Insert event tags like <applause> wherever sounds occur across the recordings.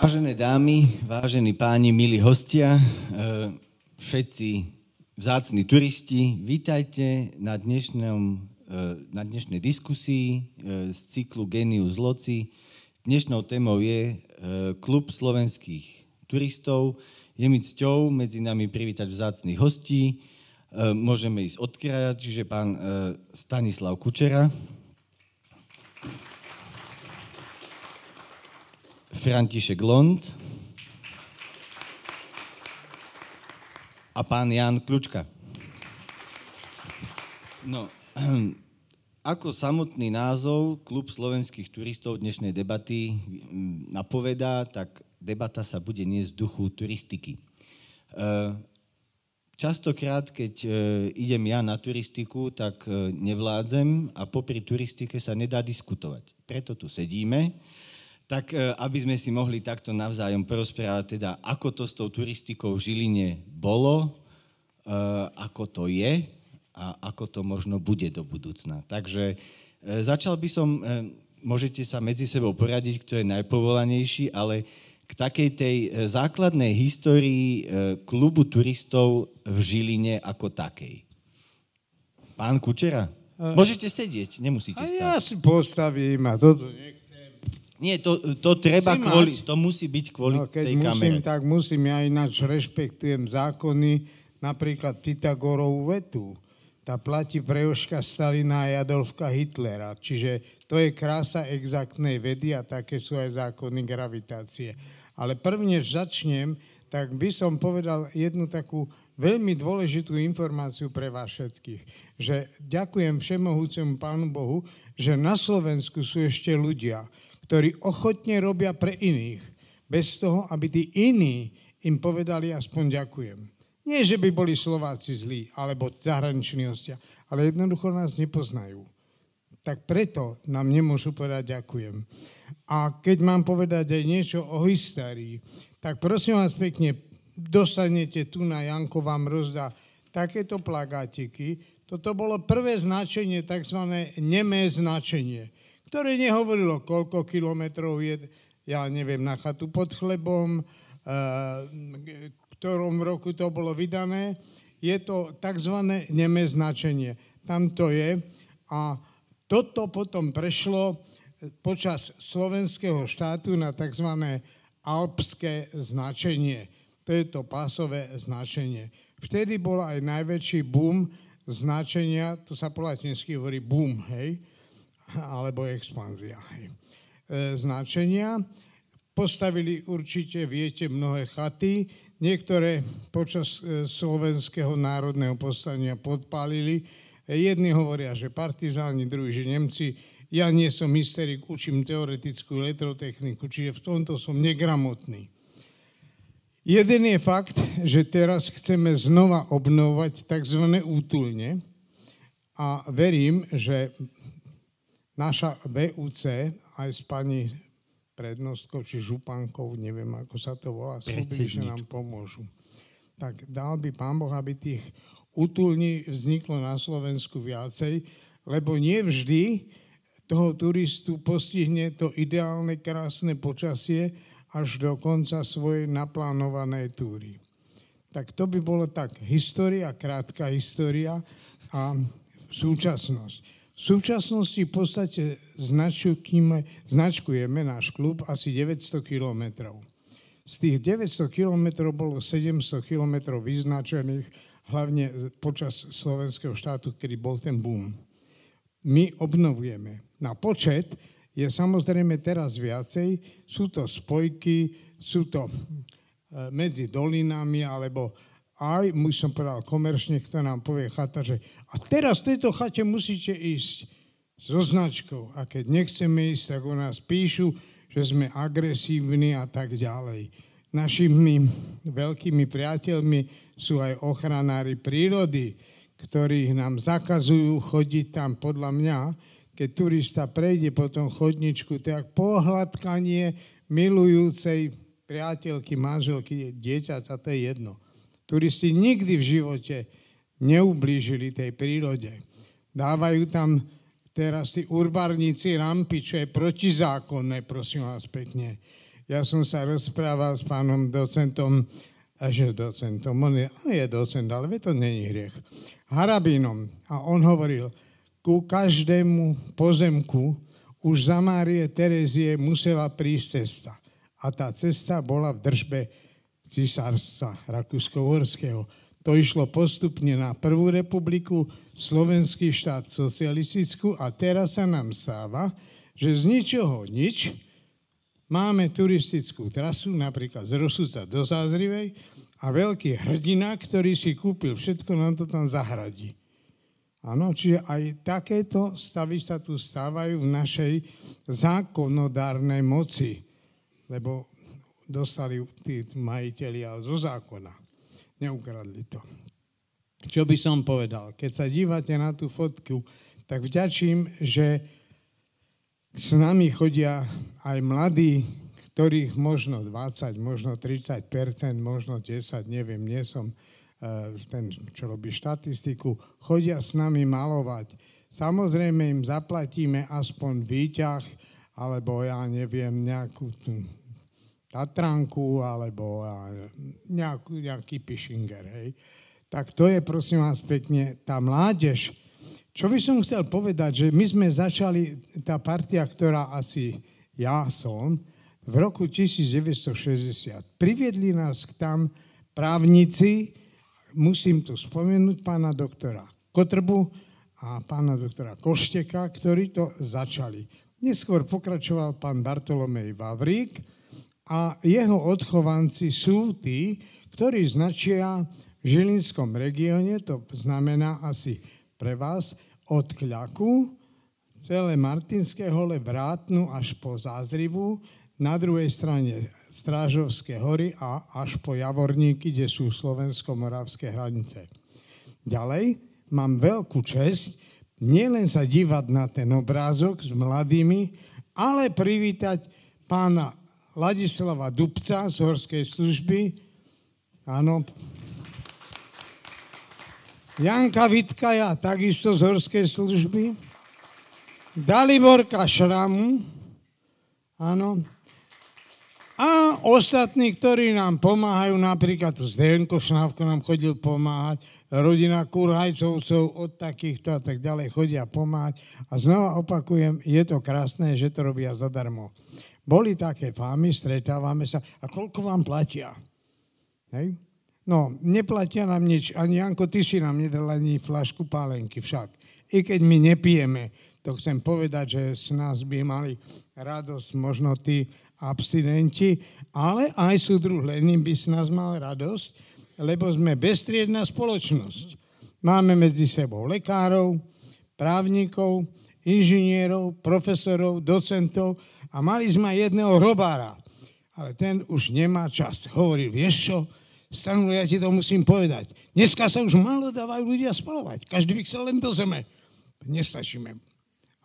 Vážené dámy, vážení páni, milí hostia, eh, všetci vzácni turisti, vítajte na, dnešnom, eh, na dnešnej diskusii eh, z cyklu Genius Loci. Dnešnou témou je klub slovenských turistov. Je mi cťou medzi nami privítať vzácných hostí. Môžeme ísť od kraja, čiže pán Stanislav Kučera. František Lonc a pán Jan Kľučka. No, <clears throat> ako samotný názov Klub slovenských turistov dnešnej debaty mm, napovedá, tak debata sa bude niesť v duchu turistiky. E, častokrát, keď e, idem ja na turistiku, tak e, nevládzem a popri turistike sa nedá diskutovať. Preto tu sedíme tak e, aby sme si mohli takto navzájom porozprávať, teda ako to s tou turistikou v Žiline bolo, e, ako to je a ako to možno bude do budúcna. Takže e, začal by som, môžete sa medzi sebou poradiť, kto je najpovolanejší, ale k takej tej základnej histórii klubu turistov v Žiline ako takej. Pán Kučera? Môžete sedieť, nemusíte stať. A ja si postavím a toto nech nie, to, to treba Chcem kvôli, mať. to musí byť kvôli no, keď tej musím, kamere. tak musím, ja ináč rešpektujem zákony, napríklad Pythagorovú vetu. Tá platí pre Joška Stalina a Adolfka Hitlera. Čiže to je krása exaktnej vedy a také sú aj zákony gravitácie. Ale prvne, začnem, tak by som povedal jednu takú veľmi dôležitú informáciu pre vás všetkých. Že ďakujem všemohúcemu Pánu Bohu, že na Slovensku sú ešte ľudia, ktorí ochotne robia pre iných, bez toho, aby tí iní im povedali aspoň ďakujem. Nie, že by boli Slováci zlí, alebo zahraniční hostia, ale jednoducho nás nepoznajú. Tak preto nám nemôžu povedať ďakujem. A keď mám povedať aj niečo o histórii, tak prosím vás pekne, dostanete tu na Janko, vám rozdá takéto plagátiky. Toto bolo prvé značenie, tzv. nemé značenie ktoré nehovorilo, koľko kilometrov je, ja neviem, na chatu pod chlebom, eh, v ktorom roku to bolo vydané. Je to tzv. nemé značenie. Tam to je. A toto potom prešlo počas slovenského štátu na tzv. alpské značenie. To je to pásové značenie. Vtedy bol aj najväčší boom značenia, to sa po latinsky hovorí boom, hej, alebo expanzia. E, značenia. Postavili určite, viete, mnohé chaty. Niektoré počas e, slovenského národného povstania podpálili. E, jedni hovoria, že partizáni, druhí, že Nemci. Ja nie som hysterik, učím teoretickú elektrotechniku, čiže v tomto som negramotný. Jeden je fakt, že teraz chceme znova obnovať tzv. útulne a verím, že naša VUC aj s pani prednostkou či župankou, neviem ako sa to volá, slúbili, že nám pomôžu. Tak dal by pán Boh, aby tých útulní vzniklo na Slovensku viacej, lebo nie vždy toho turistu postihne to ideálne, krásne počasie až do konca svojej naplánovanej túry. Tak to by bolo tak história, krátka história a súčasnosť. V súčasnosti v podstate značkujeme, značkujeme náš klub asi 900 kilometrov. Z tých 900 kilometrov bolo 700 kilometrov vyznačených hlavne počas slovenského štátu, kedy bol ten boom. My obnovujeme. Na počet je samozrejme teraz viacej. Sú to spojky, sú to e, medzi dolinami alebo aj, mu som povedal komerčne, kto nám povie chata, že a teraz v tejto chate musíte ísť so značkou. A keď nechceme ísť, tak u nás píšu, že sme agresívni a tak ďalej. Našimi veľkými priateľmi sú aj ochranári prírody, ktorí nám zakazujú chodiť tam podľa mňa, keď turista prejde po tom chodničku, tak pohľadkanie milujúcej priateľky, manželky, dieťaťa, to je jedno. Turisti nikdy v živote neublížili tej prírode. Dávajú tam teraz tí urbarníci rampy, čo je protizákonné, prosím vás pekne. Ja som sa rozprával s pánom docentom, že docentom, on je, on je docent, ale to není hriech, Harabínom. A on hovoril, ku každému pozemku už za Márie Terezie musela prísť cesta. A tá cesta bola v držbe cisárstva Rakúsko-Horského. To išlo postupne na Prvú republiku, Slovenský štát socialistickú a teraz sa nám stáva, že z ničoho nič máme turistickú trasu, napríklad z Rosúca do Zázrivej a veľký hrdina, ktorý si kúpil všetko, nám to tam zahradí. Áno, čiže aj takéto stavy sa tu stávajú v našej zákonodárnej moci, lebo dostali tí majiteľi ale zo zákona. Neukradli to. Čo by som povedal? Keď sa dívate na tú fotku, tak vďačím, že s nami chodia aj mladí, ktorých možno 20, možno 30% možno 10, neviem, nie som uh, ten, čo robí štatistiku, chodia s nami malovať. Samozrejme im zaplatíme aspoň výťah, alebo ja neviem, nejakú Tatranku alebo nejakú, nejaký Pishinger, hej. Tak to je, prosím vás, pekne tá mládež. Čo by som chcel povedať, že my sme začali, tá partia, ktorá asi ja som, v roku 1960. Priviedli nás k tam právnici, musím tu spomenúť pána doktora Kotrbu a pána doktora Košteka, ktorí to začali. Neskôr pokračoval pán Bartolomej Vavrík, a jeho odchovanci sú tí, ktorí značia v Žilinskom regióne, to znamená asi pre vás, od Kľaku, celé Martinské hole, Vrátnu až po Zázrivu, na druhej strane Strážovské hory a až po Javorníky, kde sú slovensko-moravské hranice. Ďalej mám veľkú čest nielen sa dívať na ten obrázok s mladými, ale privítať pána Ladislava Dubca z Horskej služby. Áno. Janka Vitkaja, takisto z Horskej služby. Daliborka Šramu. Áno. A ostatní, ktorí nám pomáhajú, napríklad tu Zdenko Šnávko nám chodil pomáhať, rodina Kurhajcovcov od takýchto a tak ďalej chodia pomáhať. A znova opakujem, je to krásne, že to robia zadarmo. Boli také fámy, stretávame sa. A koľko vám platia? Hej? No, neplatia nám nič. Ani Janko, ty si nám nedal ani flašku pálenky však. I keď my nepijeme, to chcem povedať, že z nás by mali radosť možno tí abstinenti, ale aj súdruh Lenin by z nás mal radosť, lebo sme bezstriedná spoločnosť. Máme medzi sebou lekárov, právnikov, inžinierov, profesorov, docentov a mali sme jedného robára. Ale ten už nemá čas. Hovorí, vieš čo, Stanul, ja ti to musím povedať. Dneska sa už malo dávajú ľudia spalovať. Každý by chcel len do zeme. Nestačíme.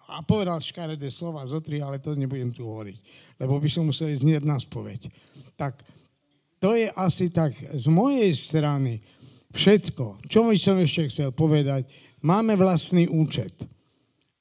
A povedal škaredé slova zo tri, ale to nebudem tu hovoriť, lebo by som musel znieť na spoveď. Tak to je asi tak z mojej strany všetko. Čo by som ešte chcel povedať? Máme vlastný účet.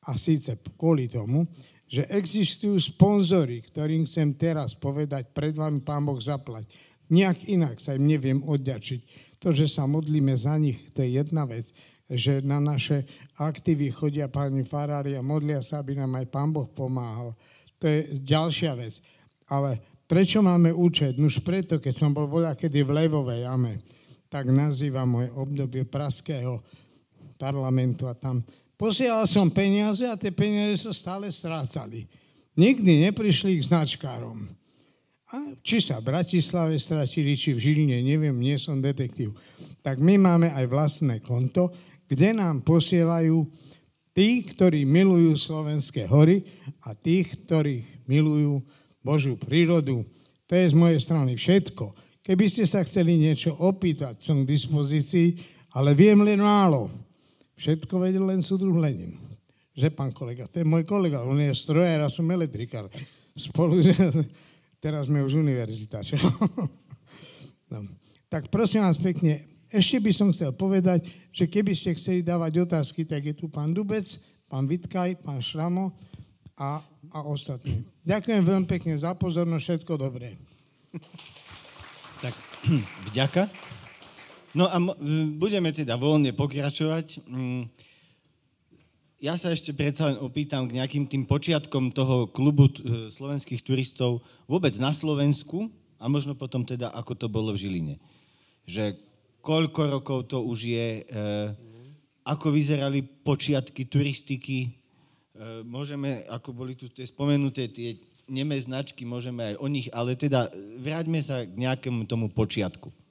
A síce kvôli tomu, že existujú sponzory, ktorým chcem teraz povedať, pred vami Pán Boh zaplať. Nejak inak sa im neviem odďačiť. To, že sa modlíme za nich, to je jedna vec, že na naše aktívy chodia páni farári a modlia sa, aby nám aj Pán Boh pomáhal. To je ďalšia vec. Ale prečo máme účet? Už preto, keď som bol voľa kedy v Levovej jame, tak nazývam moje obdobie praského parlamentu a tam Posielal som peniaze a tie peniaze sa stále strácali. Nikdy neprišli k značkárom. A či sa v Bratislave stratili, či v Žiline, neviem, nie som detektív. Tak my máme aj vlastné konto, kde nám posielajú tí, ktorí milujú slovenské hory a tých, ktorí milujú Božú prírodu. To je z mojej strany všetko. Keby ste sa chceli niečo opýtať, som k dispozícii, ale viem len málo. Všetko vedel len súdruh Lenin. Že, pán kolega? To je môj kolega, on je strojer a som elektrikár. Spolu, <laughs> teraz sme už univerzita. Čo? <laughs> No. Tak prosím vás pekne, ešte by som chcel povedať, že keby ste chceli dávať otázky, tak je tu pán Dubec, pán Vitkaj, pán Šramo a, a ostatní. Ďakujem veľmi pekne za pozornosť, všetko dobré. Tak, <clears throat> vďaka. No a budeme teda voľne pokračovať. Mm, ja sa ešte predsa len opýtam k nejakým tým počiatkom toho klubu e, slovenských turistov vôbec na Slovensku a možno potom teda, ako to bolo v Žiline. Že koľko rokov to už je, e, ako vyzerali počiatky turistiky, e, môžeme, ako boli tu tie spomenuté tie nemé značky, môžeme aj o nich, ale teda vráťme sa k nejakému tomu počiatku.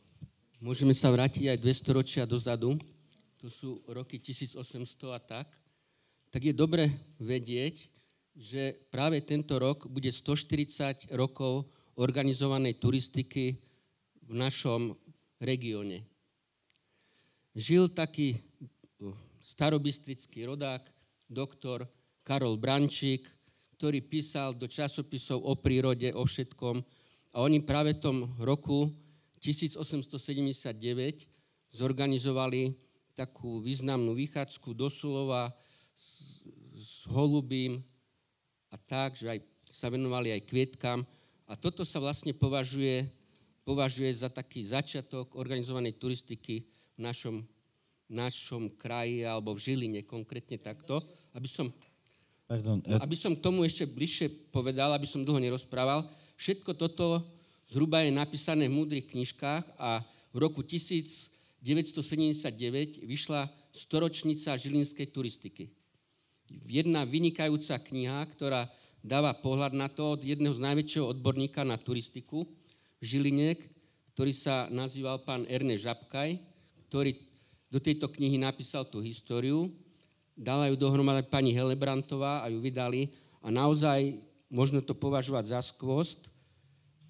Môžeme sa vrátiť aj 200 ročia dozadu, to sú roky 1800 a tak, tak je dobre vedieť, že práve tento rok bude 140 rokov organizovanej turistiky v našom regióne. Žil taký uh, starobistrický rodák, doktor Karol Brančík, ktorý písal do časopisov o prírode, o všetkom. A oni práve v tom roku 1879 zorganizovali takú významnú vychádzku do Sulova s, s holubím a tak, že aj sa venovali aj kvietkam. A toto sa vlastne považuje, považuje za taký začiatok organizovanej turistiky v našom, našom kraji alebo v Žiline konkrétne takto. Aby som Pardon. Aby som k tomu ešte bližšie povedal, aby som dlho nerozprával, všetko toto zhruba je napísané v múdrych knižkách a v roku 1979 vyšla storočnica žilinskej turistiky. Jedna vynikajúca kniha, ktorá dáva pohľad na to od jedného z najväčšieho odborníka na turistiku v Žiline, ktorý sa nazýval pán Erne Žabkaj, ktorý do tejto knihy napísal tú históriu dala ju dohromady pani Helebrantová a ju vydali a naozaj možno to považovať za skvost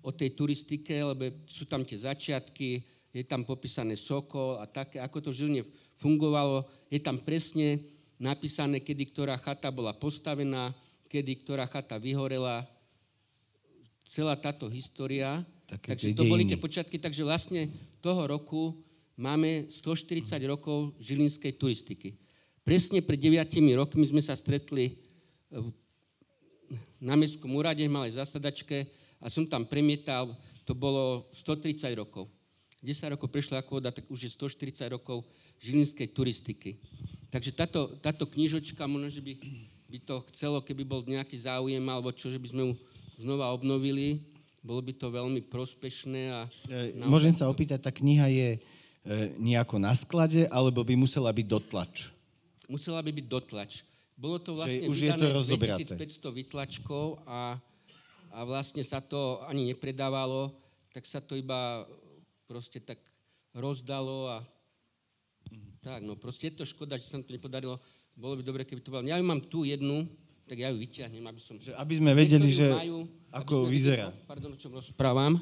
o tej turistike, lebo sú tam tie začiatky, je tam popísané Sokol a také, ako to v Žiline fungovalo. Je tam presne napísané, kedy ktorá chata bola postavená, kedy ktorá chata vyhorela. Celá táto história. Také takže to boli tie počiatky. Takže vlastne toho roku máme 140 rokov žilinskej turistiky. Presne pred 9 rokmi sme sa stretli na Mestskom úrade, malej zasadačke a som tam premietal, to bolo 130 rokov. 10 rokov prešlo ako voda, tak už je 140 rokov žilinskej turistiky. Takže táto, táto knižočka, možno, že by, by to chcelo, keby bol nejaký záujem, alebo čo, že by sme ju znova obnovili, bolo by to veľmi prospešné. A e, Môžem sa opýtať, tá kniha je e, nejako na sklade, alebo by musela byť dotlač? musela by byť dotlač. Bolo to vlastne už je to 2500 vytlačkov a, a vlastne sa to ani nepredávalo, tak sa to iba proste tak rozdalo a tak, no proste je to škoda, že sa to nepodarilo. Bolo by dobre, keby to bolo. Ja ju mám tu jednu, tak ja ju vyťahnem, aby som... Že aby sme vedeli, že majú, ako vyzerá. Vedeli, pardon, o čom rozprávam.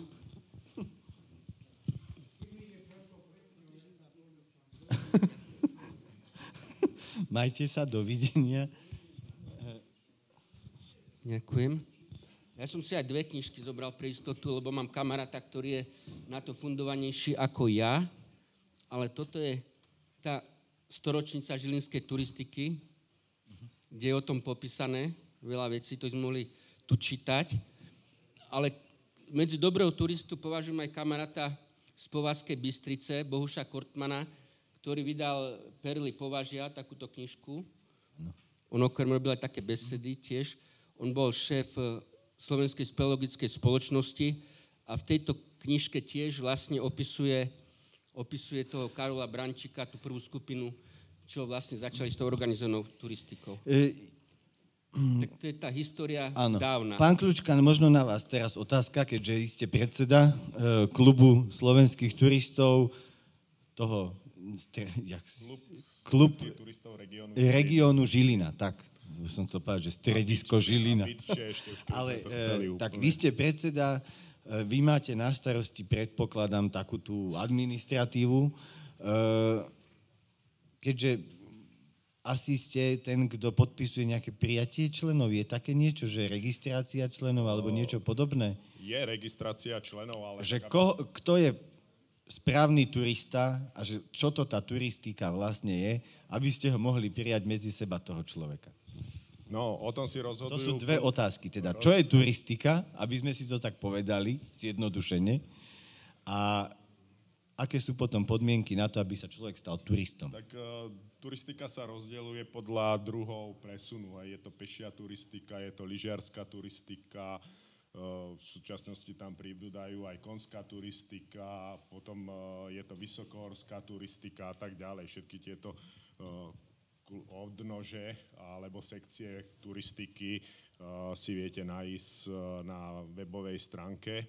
<laughs> Majte sa, dovidenia. Ďakujem. Ja som si aj dve knižky zobral pre istotu, lebo mám kamaráta, ktorý je na to fundovanejší ako ja, ale toto je tá storočnica žilinskej turistiky, kde je o tom popísané veľa vecí, to sme mohli tu čítať. Ale medzi dobrou turistu považujem aj kamaráta z Povazkej Bystrice, Bohuša Kortmana, ktorý vydal Perly považia, takúto knižku. No. On okrem robil aj také besedy tiež. On bol šéf Slovenskej speleologickej spoločnosti a v tejto knižke tiež vlastne opisuje, opisuje toho Karola Brančika, tú prvú skupinu, čo vlastne začali s tou organizovanou turistikou. E, tak to je tá história áno. dávna. Pán Kľúčka, možno na vás teraz otázka, keďže ste predseda e, klubu slovenských turistov, toho jak, klub turistov regionu, regionu Žilina, tak som chcel povedať, že stredisko Žilina. Ale e, tak vy ste predseda, e, vy máte na starosti, predpokladám, takú tú administratívu, e, keďže asi ste ten, kto podpisuje nejaké prijatie členov. Je také niečo, že registrácia členov alebo no, niečo podobné? Je registrácia členov, ale... Že ko, kto je správny turista a že čo to tá turistika vlastne je, aby ste ho mohli prijať medzi seba toho človeka. No, o tom si To rozhodujú... sú dve otázky. Teda, čo je turistika, aby sme si to tak povedali, zjednodušene, a aké sú potom podmienky na to, aby sa človek stal turistom? Tak uh, turistika sa rozdeľuje podľa druhov presunu. Je to pešia turistika, je to lyžiarská turistika, uh, v súčasnosti tam pribúdajú aj konská turistika, potom uh, je to vysokohorská turistika a tak ďalej. Všetky tieto odnože alebo sekcie turistiky uh, si viete nájsť uh, na webovej stránke.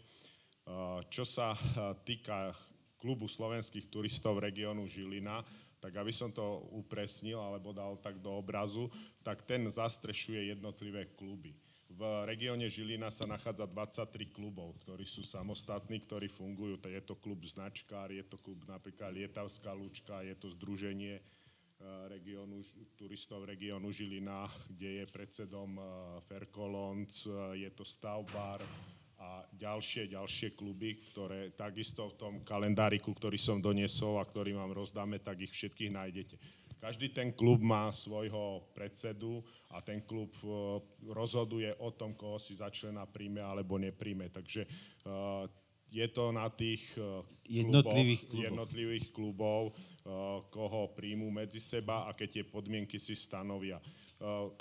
Uh, čo sa týka klubu slovenských turistov regiónu Žilina, tak aby som to upresnil alebo dal tak do obrazu, tak ten zastrešuje jednotlivé kluby. V regióne Žilina sa nachádza 23 klubov, ktorí sú samostatní, ktorí fungujú. Je to klub Značkár, je to klub napríklad Lietavská Lučka, je to združenie regionu, turistov regiónu Žilina, kde je predsedom Ferkolonc, je to Stavbar a ďalšie, ďalšie kluby, ktoré takisto v tom kalendáriku, ktorý som doniesol a ktorý vám rozdáme, tak ich všetkých nájdete. Každý ten klub má svojho predsedu a ten klub rozhoduje o tom, koho si za člena príjme alebo nepríjme. Takže je to na tých jednotlivých, kluboch, jednotlivých klubov, koho príjmu medzi seba a keď tie podmienky si stanovia.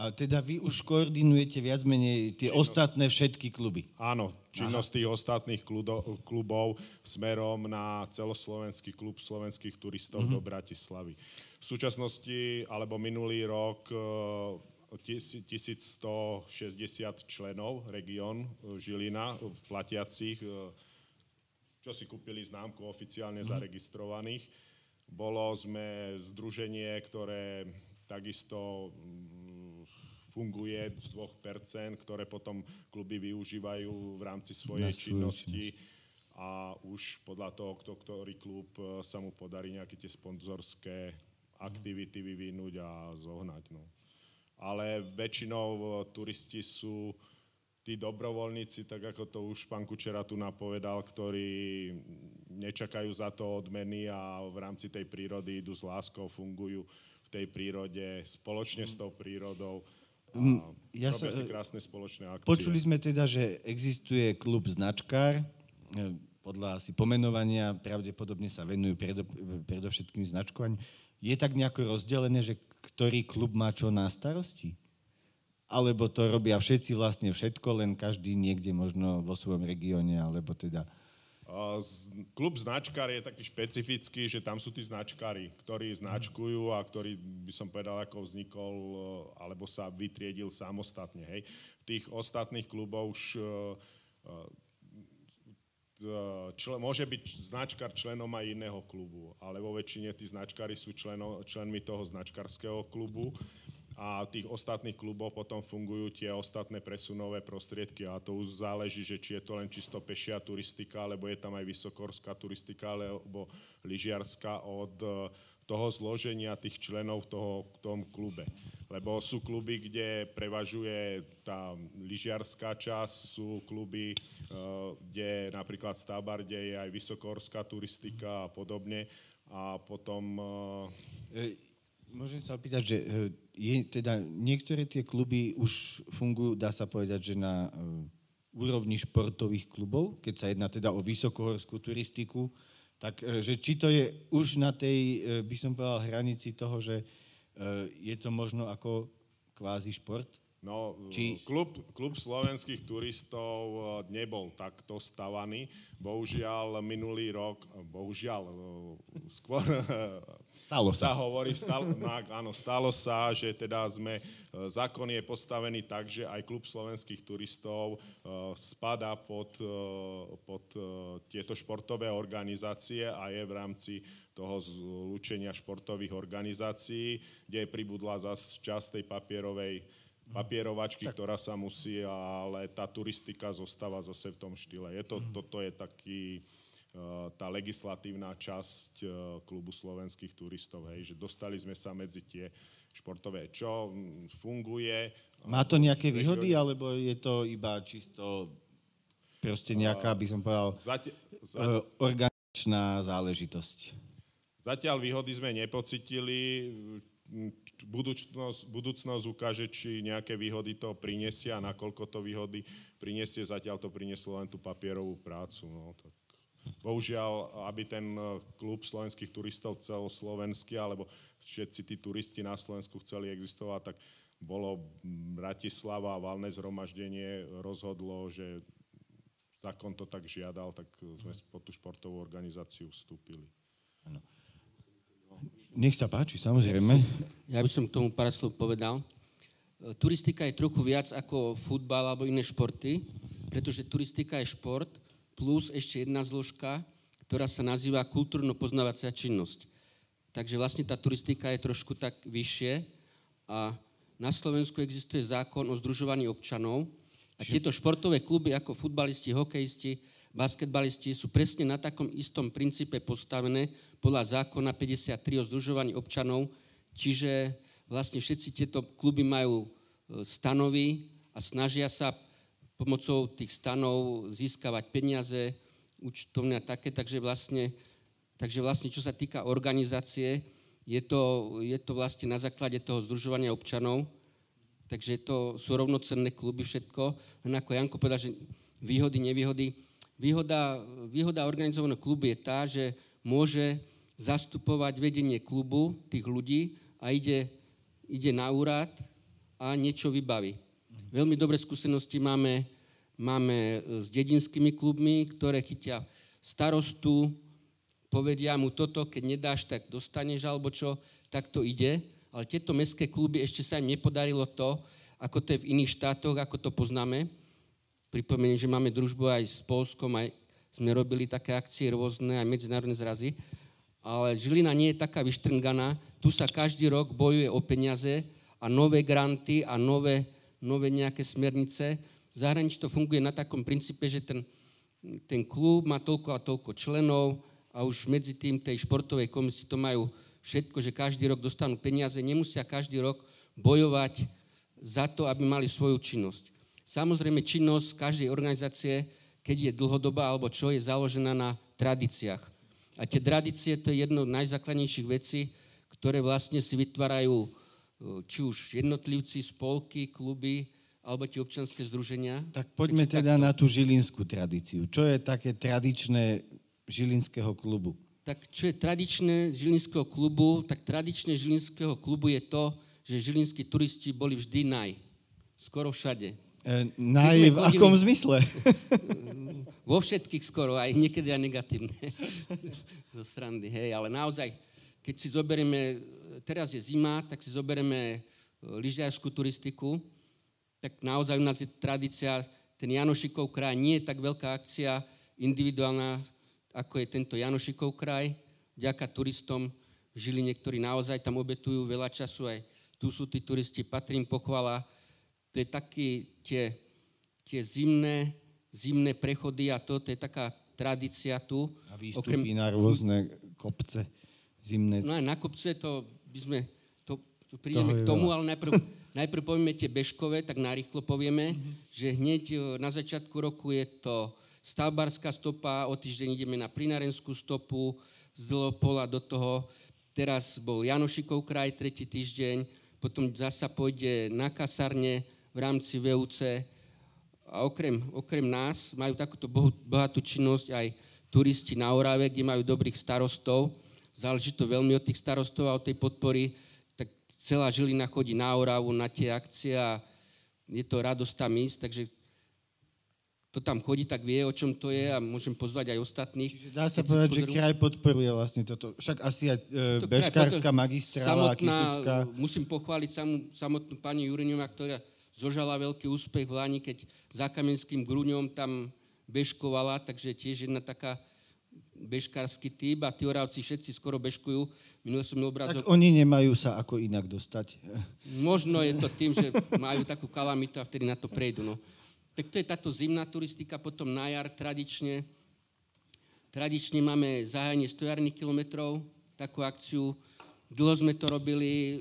A teda vy už koordinujete viac menej tie činnosť, ostatné všetky kluby? Áno, činnosť Aha. tých ostatných kludo, klubov smerom na celoslovenský klub slovenských turistov uh-huh. do Bratislavy. V súčasnosti, alebo minulý rok, 1160 členov región Žilina, platiacich, čo si kúpili známku oficiálne uh-huh. zaregistrovaných. Bolo sme združenie, ktoré takisto funguje z 2%, ktoré potom kluby využívajú v rámci svojej činnosti a už podľa toho, kto, ktorý klub e, sa mu podarí nejaké tie sponzorské aktivity vyvinúť a zohnať. No. Ale väčšinou e, turisti sú tí dobrovoľníci, tak ako to už pán Kučera tu napovedal, ktorí nečakajú za to odmeny a v rámci tej prírody idú s láskou, fungujú v tej prírode spoločne s tou prírodou ja sa, si krásne spoločné akcie. Počuli sme teda, že existuje klub Značkár, e, podľa asi pomenovania pravdepodobne sa venujú predo, predovšetkým značkovaniu. Je tak nejako rozdelené, že ktorý klub má čo na starosti? Alebo to robia všetci vlastne všetko, len každý niekde možno vo svojom regióne, alebo teda Klub značkár je taký špecifický, že tam sú tí značkári, ktorí značkujú a ktorý by som povedal, ako vznikol e, alebo sa vytriedil samostatne. Hej. V tých ostatných kluboch už e, e, člen, môže byť značkár členom aj iného klubu, ale vo väčšine tí značkári sú členo, členmi toho značkarského klubu a tých ostatných klubov potom fungujú tie ostatné presunové prostriedky a to už záleží, že či je to len čisto pešia turistika, alebo je tam aj vysokorská turistika, alebo lyžiarská od e, toho zloženia tých členov toho, v tom klube. Lebo sú kluby, kde prevažuje tá lyžiarská časť, sú kluby, e, kde napríklad v Stabarde je aj vysokohorská turistika a podobne. A potom... E, Môžem sa opýtať, že e, je, teda niektoré tie kluby už fungujú, dá sa povedať, že na uh, úrovni športových klubov, keď sa jedná teda o vysokohorskú turistiku, tak uh, že či to je už na tej, by som povedal, hranici toho, že je to možno ako kvázi šport? No, Či... klub, klub slovenských turistov nebol takto stavaný. Bohužiaľ, minulý rok, bohužiaľ, skôr <laughs> Stalo sa. sa hovorí, stalo, no, áno, stalo sa, že teda sme, e, zákon je postavený tak, že aj klub slovenských turistov uh, spada pod, uh, pod uh, tieto športové organizácie a je v rámci toho zlúčenia športových organizácií, kde je pribudla zase časť tej papierovej papierovačky, tak. ktorá sa musí, ale tá turistika zostáva zase v tom štýle. Je to, mm. Toto je taký, tá legislatívna časť eh, klubu slovenských turistov, hej, že dostali sme sa medzi tie športové, čo hm, funguje. Má to nejaké výhody, alebo je to iba čisto proste nejaká, by som povedal, zati- eh, organizačná záležitosť? Zatiaľ výhody sme nepocitili, budúcnosť, budúcnosť ukáže, či nejaké výhody to prinesie a nakoľko to výhody prinesie. Zatiaľ to prinieslo len tú papierovú prácu. No, tak. Bohužiaľ, aby ten e, klub slovenských turistov celoslovenský, alebo všetci tí turisti na Slovensku chceli existovať, tak bolo Bratislava a valné zhromaždenie rozhodlo, že zákon to tak žiadal, tak sme pod tú športovú organizáciu vstúpili. Ano. Nech sa páči, samozrejme. Ja by som k tomu pár slov povedal. E, turistika je trochu viac ako futbal alebo iné športy, pretože turistika je šport plus ešte jedna zložka, ktorá sa nazýva kultúrno-poznávacia činnosť. Takže vlastne tá turistika je trošku tak vyššie. A na Slovensku existuje zákon o združovaní občanov. A tieto športové kluby ako futbalisti, hokejisti, basketbalisti sú presne na takom istom princípe postavené podľa zákona 53 o združovaní občanov, čiže vlastne všetci tieto kluby majú e, stanovy a snažia sa pomocou tých stanov získavať peniaze, účtovné a také, takže vlastne, takže vlastne čo sa týka organizácie, je to, je to vlastne na základe toho združovania občanov, takže to sú rovnocenné kluby všetko. Len ako Janko povedal, že výhody, nevýhody, Výhoda, výhoda organizovaného klubu je tá, že môže zastupovať vedenie klubu, tých ľudí a ide, ide na úrad a niečo vybaví. Veľmi dobré skúsenosti máme, máme s dedinskými klubmi, ktoré chytia starostu, povedia mu toto, keď nedáš, tak dostaneš, alebo čo, tak to ide. Ale tieto mestské kluby ešte sa im nepodarilo to, ako to je v iných štátoch, ako to poznáme, Pripomeniem, že máme družbu aj s Polskom, aj sme robili také akcie rôzne, aj medzinárodné zrazy. Ale Žilina nie je taká vyštrnganá. Tu sa každý rok bojuje o peniaze a nové granty a nové, nové nejaké smernice. V zahraničí to funguje na takom princípe, že ten, ten klub má toľko a toľko členov a už medzi tým tej športovej komisii to majú všetko, že každý rok dostanú peniaze, nemusia každý rok bojovať za to, aby mali svoju činnosť. Samozrejme, činnosť každej organizácie, keď je dlhodobá alebo čo, je založená na tradíciách. A tie tradície to je jedno z najzákladnejších vecí, ktoré vlastne si vytvárajú či už jednotlivci, spolky, kluby, alebo tie občanské združenia. Tak poďme Takže teda takto... na tú žilinskú tradíciu. Čo je také tradičné žilinského klubu? Tak čo je tradičné žilinského klubu? Tak tradičné žilinského klubu je to, že žilinskí turisti boli vždy naj. Skoro všade. E, naj v akom zmysle? <laughs> Vo všetkých skoro, aj niekedy aj negatívne. <laughs> Zo strandy, hej, ale naozaj, keď si zoberieme, teraz je zima, tak si zoberieme e, lyžiarskú turistiku, tak naozaj u nás je tradícia, ten Janošikov kraj nie je tak veľká akcia individuálna, ako je tento Janošikov kraj, vďaka turistom v Žiline, ktorí naozaj tam obetujú veľa času, aj tu sú tí turisti, patrím pochvala, to je taký, tie, tie zimné, zimné prechody a to, to je taká tradícia tu. A výstupy Okrem, na rôzne kopce zimné. No aj na kopce to by sme, to, to prídeme k tomu, ale najprv, <laughs> najprv povieme tie bežkové, tak narýchlo povieme, mm-hmm. že hneď e, na začiatku roku je to stavbárska stopa, o týždeň ideme na plinarenskú stopu, z Dlhopola do toho, teraz bol Janošikov kraj, tretí týždeň, potom zasa pôjde na kasarne, v rámci VUC. A okrem, okrem nás majú takúto bohatú činnosť aj turisti na Orave, kde majú dobrých starostov. Záleží to veľmi od tých starostov a od tej podpory. Tak celá Žilina chodí na Oravu, na tie akcie a je to radosť tam ísť, takže to tam chodí, tak vie, o čom to je a môžem pozvať aj ostatných. Čiže dá sa povedať, že kraj podporuje vlastne toto. Však asi aj e, bežkárska magistrála, Kisucká. Musím pochváliť samú, samotnú pani Juriňová, ktorá zožala veľký úspech v Lani, keď za Kamenským grúňom tam bežkovala, takže tiež jedna taká bežkársky typ a tí oravci všetci skoro bežkujú. Minul som obrazok... Tak oni nemajú sa ako inak dostať. <laughs> Možno je to tým, že majú takú kalamitu a vtedy na to prejdú. No. Tak to je táto zimná turistika, potom na jar tradične. Tradične máme zahájenie stojarných kilometrov, takú akciu Dlho sme to robili,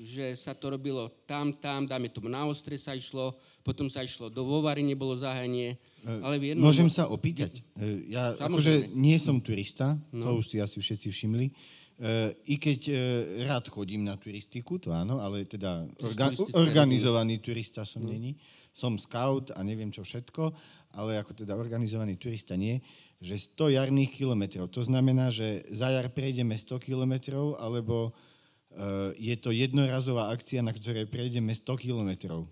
že sa to robilo tam, tam, dáme tomu na Ostre sa išlo, potom sa išlo do Vovary, nebolo zahanie. E, ale jednom... Môžem sa opýtať? E, ja akože nie som turista, no. to už si asi všetci všimli. I keď e, rád chodím na turistiku, to áno, ale teda orga, organizovaný turista som není. Som scout a neviem čo všetko, ale ako teda organizovaný turista nie, že 100 jarných kilometrov. To znamená, že za jar prejdeme 100 kilometrov, alebo e, je to jednorazová akcia, na ktorej prejdeme 100 kilometrov.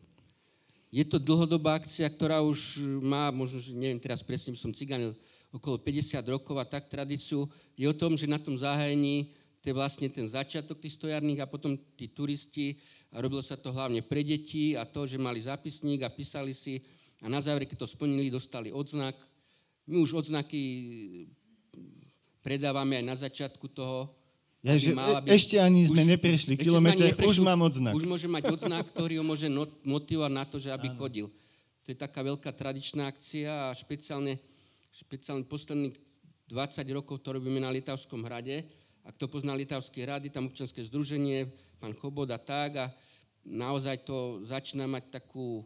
Je to dlhodobá akcia, ktorá už má, možno, že neviem teraz presne, som cigánil, okolo 50 rokov a tak tradíciu. Je o tom, že na tom zahájení to je vlastne ten začiatok tých stojarných a potom tí turisti a robilo sa to hlavne pre deti a to, že mali zápisník a písali si a na záver, keď to splnili, dostali odznak. My už odznaky predávame aj na začiatku toho. Ja, že mala byť, ešte ani sme už, neprešli kilometr, už mám odznak. Už môže mať odznak, ktorý ho môže motivovať na to, že aby Áno. chodil. To je taká veľká tradičná akcia a špeciálne, špeciálne posledných 20 rokov to robíme na Litavskom hrade a kto pozná Litavské rady, tam občanské združenie, pán Chobod a tak a naozaj to začína mať takú,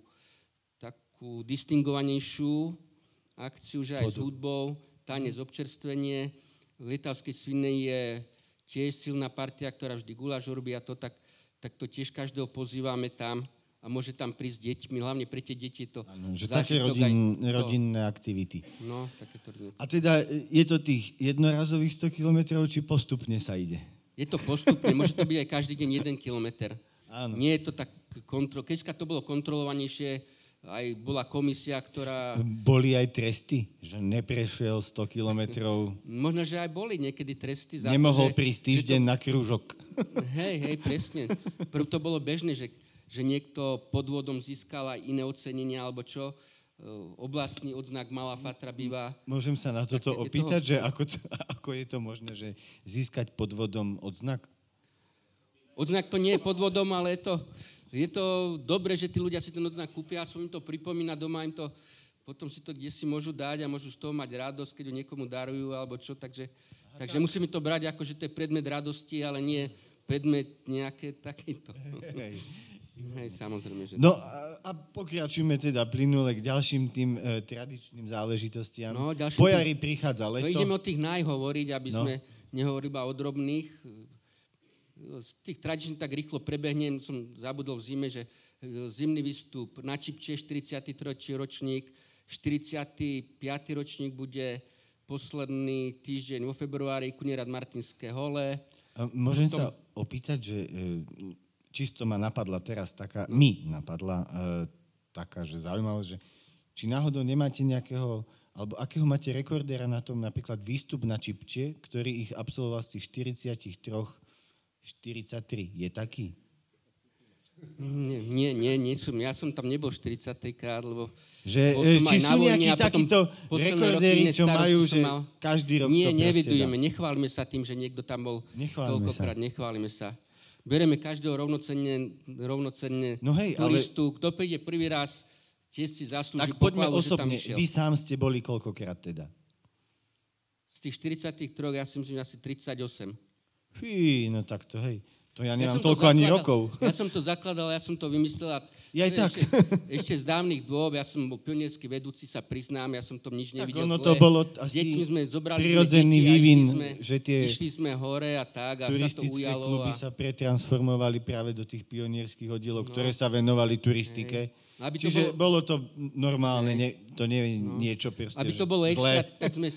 takú distingovanejšiu akciu, že aj s hudbou, tanec, občerstvenie. V Litavskej svine je tiež silná partia, ktorá vždy guláš robí a to, tak, tak to tiež každého pozývame tam a môže tam prísť deťmi, hlavne pre tie deti to ano, že také rodin, to, rodinné aktivity. No, takéto rodinné. A teda je to tých jednorazových 100 kilometrov, či postupne sa ide? Je to postupne, môže to byť aj každý deň jeden kilometr. Áno. Nie je to tak kontrol... Keď to bolo kontrolovanejšie, aj bola komisia, ktorá... Boli aj tresty, že neprešiel 100 kilometrov. <laughs> Možno, že aj boli niekedy tresty za Nemohol to, že, prísť týždeň to... na krúžok. <laughs> Hej, hej, presne. Prv to bolo bežné, že že niekto podvodom získal aj iné ocenenie alebo čo. E, oblastný odznak Malá Fatra býva... Môžem sa na toto opýtať, toho... že ako, to, <laughs> ako je to možné, že získať podvodom odznak? Odznak to nie je podvodom, ale je to, je to dobré, že tí ľudia si ten odznak kúpia a im to pripomína doma, im to, potom si to kde si môžu dať a môžu z toho mať radosť, keď ho niekomu darujú alebo čo. Takže, Aha, takže tak. musíme to brať ako, že to je predmet radosti, ale nie predmet nejaké takéto. Hej. Hej, samozrejme, že... No a, a pokračujeme teda plynule k ďalším tým e, tradičným záležitostiam. No, po jari tým... prichádza leto. No ideme o tých najhovoriť, aby no. sme nehovorili iba o drobných. Z tých tradičných tak rýchlo prebehnem, som zabudol v zime, že e, zimný výstup na Čipče 43. ročník, 45. ročník bude posledný týždeň vo februári Kunierad Martinské hole. A môžem Potom... sa opýtať, že e, čisto ma napadla teraz taká, mi napadla e, taká, že zaujímavosť, že či náhodou nemáte nejakého, alebo akého máte rekordera na tom napríklad výstup na Čipče, ktorý ich absolvoval z tých 43, 43. Je taký? Nie, nie, nie, nie som, ja som tam nebol 43 krát, lebo že, bol som či sú nejakí takíto rekordéri, čo majú, že mal... každý rok Nie, to nevidujeme, nechválime sa tým, že niekto tam bol nechválime toľkokrát, sa. nechválime sa bereme každého rovnocenne, rovnocenne no hej, turistu. Ale... Kto príde prvý raz, tiež si zaslúži Tak poďme pochvalu, osobne. Vy sám ste boli koľkokrát teda? Z tých 43 ja si myslím, asi 38. Fí, no tak to hej. To ja nemám ja toľko ani rokov. Ja som to zakladal, ja som to vymyslel. <laughs> Ja aj tak. Ešte, ešte z dávnych dôb, ja som bol pionierský vedúci, sa priznám, ja som tom nič tak nevidel. ono to bolo asi sme zobrali prirodzený sme vývin, sme, že tie išli sme hore a tak a sa to ujalo. kluby a... sa pretransformovali práve do tých pionierských oddielov, no. ktoré sa venovali turistike. Aby to Čiže bolo... bolo to normálne, ne, to nie je no. niečo proste, Aby to bolo extra, tak sme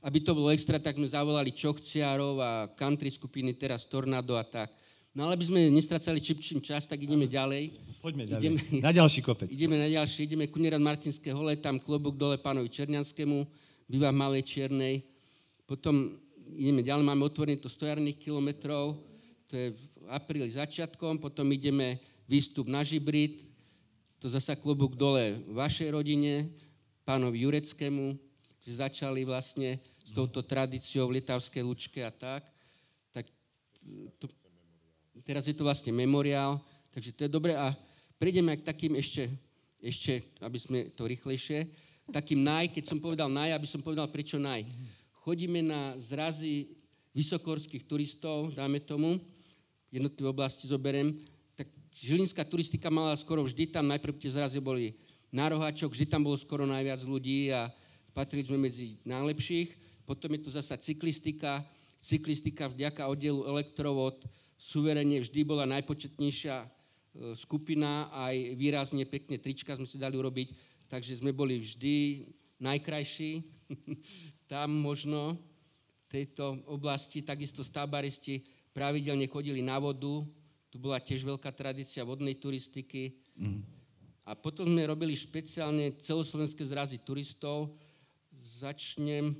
aby to bolo extra, tak sme zavolali Čochciarov a country skupiny, teraz Tornado a tak. No ale aby sme nestracali čipčím čas, tak ideme ďalej. Poďme ďalej. Ideme, na ďalší kopec. Ideme na ďalší, ideme Kunierad Martinské hole, tam klobúk dole pánovi Černianskému, býva v Malej Čiernej. Potom ideme ďalej, máme otvorené to stojarných kilometrov, to je v apríli začiatkom, potom ideme výstup na Žibrit, to zasa klobúk dole vašej rodine, pánovi Jureckému, začali vlastne s touto tradíciou v Litavskej Lučke a tak. Tak to, teraz je to vlastne memoriál, takže to je dobré. A prejdeme aj k takým ešte, ešte, aby sme to rýchlejšie, takým naj, keď som povedal naj, aby som povedal prečo naj. Chodíme na zrazy vysokorských turistov, dáme tomu, jednotlivé oblasti zoberiem, tak žilinská turistika mala skoro vždy tam, najprv tie zrazy boli na roháčok, vždy tam bolo skoro najviac ľudí a patrili sme medzi najlepších. Potom je to zasa cyklistika, cyklistika vďaka oddielu elektrovod suverene vždy bola najpočetnejšia e, skupina, aj výrazne pekne trička sme si dali urobiť, takže sme boli vždy najkrajší. <laughs> Tam možno v tejto oblasti, takisto stábaristi pravidelne chodili na vodu, tu bola tiež veľká tradícia vodnej turistiky. Mm. A potom sme robili špeciálne celoslovenské zrazy turistov. Začnem,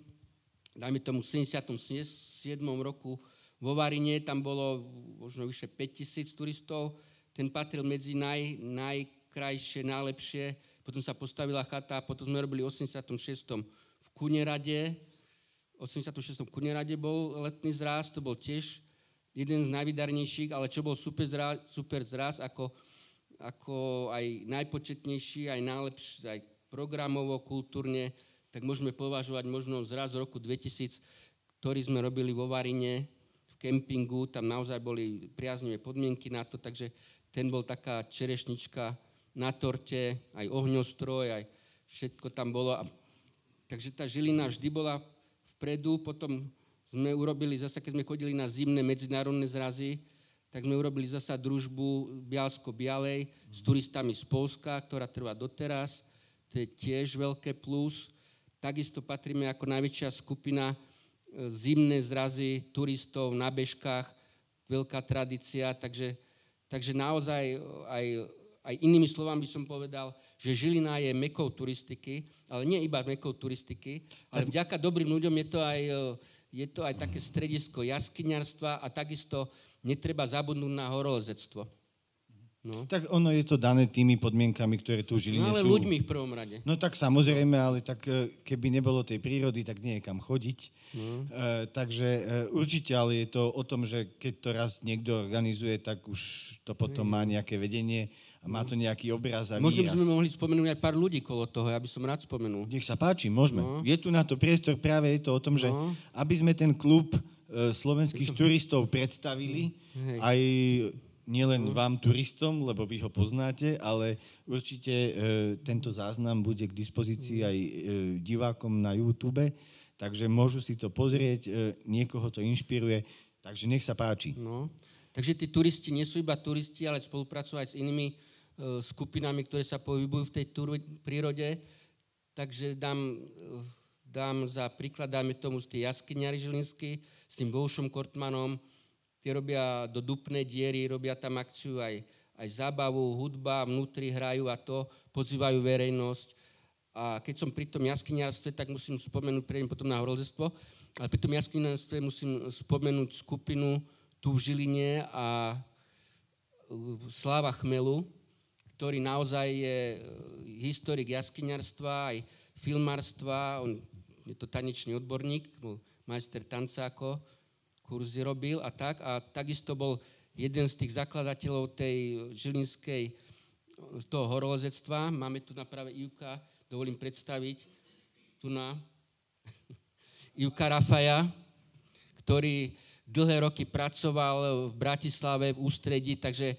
dajme tomu, v 77. roku vo Varine, tam bolo možno vyše 5000 turistov. Ten patril medzi naj, najkrajšie, najlepšie. Potom sa postavila chata potom sme robili v 86. v Kunerade. V 86. v Kunerade bol letný zraz, to bol tiež jeden z najvydarnejších, ale čo bol super zraz, super zraz ako ako aj najpočetnejší, aj najlepší, aj programovo, kultúrne, tak môžeme považovať možno zraz roku 2000, ktorý sme robili vo Varine, v kempingu, tam naozaj boli priaznivé podmienky na to, takže ten bol taká čerešnička na torte, aj ohňostroj, aj všetko tam bolo. Takže tá Žilina vždy bola vpredu, potom sme urobili, zase keď sme chodili na zimné medzinárodné zrazy, tak sme urobili zasa družbu Bialsko-Bialej s turistami z Polska, ktorá trvá doteraz. To je tiež veľké plus. Takisto patríme ako najväčšia skupina e, zimné zrazy turistov na bežkách, veľká tradícia, takže, takže naozaj aj, aj inými slovami by som povedal, že Žilina je mekou turistiky, ale nie iba mekou turistiky, ale vďaka dobrým ľuďom je to aj, e, je to aj také stredisko jaskyňarstva a takisto netreba zabudnúť na horolezectvo. No. Tak ono je to dané tými podmienkami, ktoré tu žili. no, ale sú. ľuďmi v prvom rade. No tak samozrejme, ale tak e, keby nebolo tej prírody, tak nie je kam chodiť. No. E, takže e, určite, ale je to o tom, že keď to raz niekto organizuje, tak už to potom má nejaké vedenie a má to nejaký obraz a Možno by sme mohli spomenúť aj pár ľudí kolo toho, ja by som rád spomenul. Nech sa páči, môžeme. No. Je tu na to priestor, práve je to o tom, že no. aby sme ten klub E, slovenských turistov predstavili, Hej. aj nielen no. vám turistom, lebo vy ho poznáte, ale určite e, tento záznam bude k dispozícii aj e, divákom na YouTube, takže môžu si to pozrieť, e, niekoho to inšpiruje, takže nech sa páči. No. Takže tí turisti nie sú iba turisti, ale spolupracujú aj s inými e, skupinami, ktoré sa pohybujú v tej tur- prírode. Takže dám e, dám za príklad, dáme tomu z tej jaskyňary Žilinsky, s tým Boušom Kortmanom, tie robia do dupnej diery, robia tam akciu aj, aj zábavu, hudba, vnútri hrajú a to, pozývajú verejnosť. A keď som pri tom jaskyniarstve, tak musím spomenúť, prejdem potom na horozestvo, ale pri tom jaskyniarstve musím spomenúť skupinu tu v Žiline a Sláva Chmelu, ktorý naozaj je historik jaskyniarstva, aj filmárstva, on je to tanečný odborník, majster tanca, ako kurzy robil a tak. A takisto bol jeden z tých zakladateľov tej žilinskej toho horolezectva. Máme tu na práve Ivka, dovolím predstaviť, tu na <laughs> Ivka Rafaja, ktorý dlhé roky pracoval v Bratislave v ústredí, takže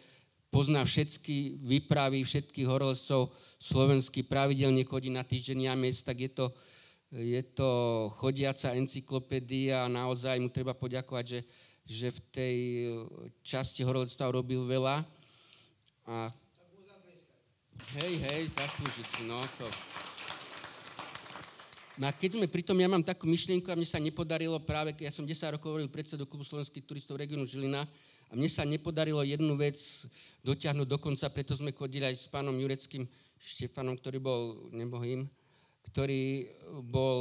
pozná všetky výpravy, všetkých horolezcov slovenský, pravidelne chodí na týždeň miest, tak je to je to chodiaca encyklopédia a naozaj mu treba poďakovať, že, že v tej časti horolectva robil veľa. A... Hej, hej, zaslúži si, no to... No a keď sme pri tom, ja mám takú myšlienku a mne sa nepodarilo práve, ja som 10 rokov hovoril predsedu klubu slovenských turistov regionu Žilina a mne sa nepodarilo jednu vec dotiahnuť do konca, preto sme chodili aj s pánom Jureckým Štefanom, ktorý bol nebohým, ktorý bol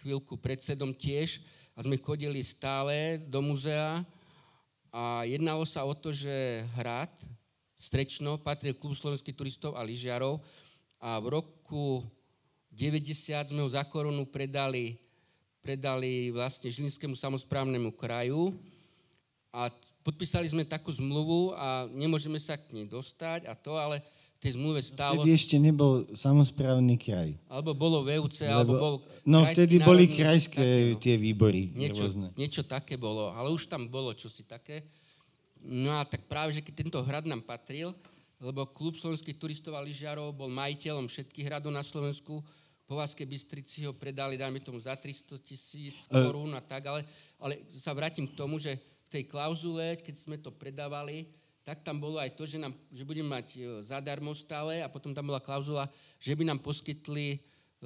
chvíľku predsedom tiež a sme chodili stále do muzea a jednalo sa o to, že hrad Strečno patril klub slovenských turistov a lyžiarov a v roku 90 sme ho za korunu predali, predali vlastne Žilinskému samozprávnemu kraju a podpísali sme takú zmluvu a nemôžeme sa k nej dostať a to, ale tej zmluve stálo... Vtedy ešte nebol samozprávny kraj. Alebo bolo VUC, Lebo, alebo bol... No vtedy boli krajské také, no. tie výbory niečo, rôzne. Niečo také bolo, ale už tam bolo čosi také. No a tak práve, že keď tento hrad nám patril, lebo klub slovenských turistov a lyžiarov bol majiteľom všetkých hradov na Slovensku, Povazkej Bystrici ho predali, dajme tomu, za 300 tisíc E- korún a tak, ale, ale sa vrátim k tomu, že v tej klauzule, keď sme to predávali, tak tam bolo aj to, že, nám, že budeme mať e, zadarmo stále a potom tam bola klauzula, že by nám poskytli e,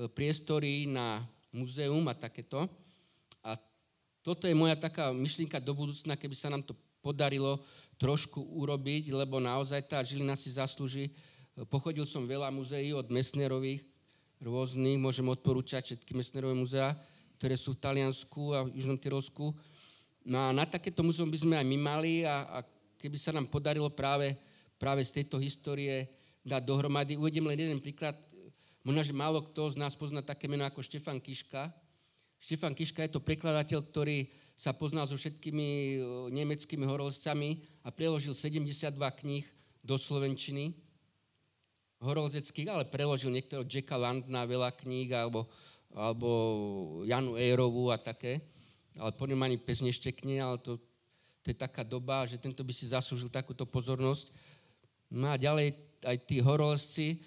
priestory na muzeum a takéto. A toto je moja taká myšlienka do budúcna, keby sa nám to podarilo trošku urobiť, lebo naozaj tá Žilina si zaslúži. Pochodil som veľa muzeí od Mesnerových, rôznych, môžem odporúčať všetky Mesnerové muzea, ktoré sú v Taliansku a v Južnom Tyrolsku. No a na takéto muzeum by sme aj my mali a, a keby sa nám podarilo práve, práve z tejto histórie dať dohromady. Uvediem len jeden príklad. Možno, že málo kto z nás pozná také meno ako Štefan Kiška. Štefan Kiška je to prekladateľ, ktorý sa poznal so všetkými nemeckými horolezcami a preložil 72 kníh do slovenčiny horolezeckých, ale preložil niektorého Jacka Landna veľa kníh, alebo, alebo Janu Ejrovú a také. Ale po ňom ani pes neštekne, ale to, to je taká doba, že tento by si zaslúžil takúto pozornosť. No a ďalej aj tí horolezci,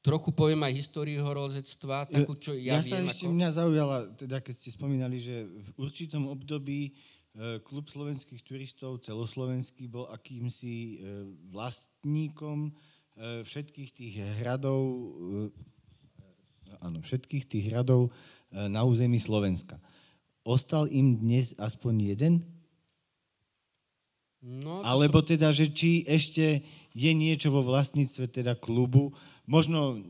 trochu poviem aj históriu horolezectva, takú, čo ja, ja sa viem. ešte ako... mňa zaujala, teda keď ste spomínali, že v určitom období e, klub slovenských turistov celoslovenský bol akýmsi e, vlastníkom e, všetkých tých hradov, e, áno, všetkých tých hradov na území Slovenska. Ostal im dnes aspoň jeden? No, to Alebo teda, že či ešte je niečo vo vlastníctve teda klubu, možno,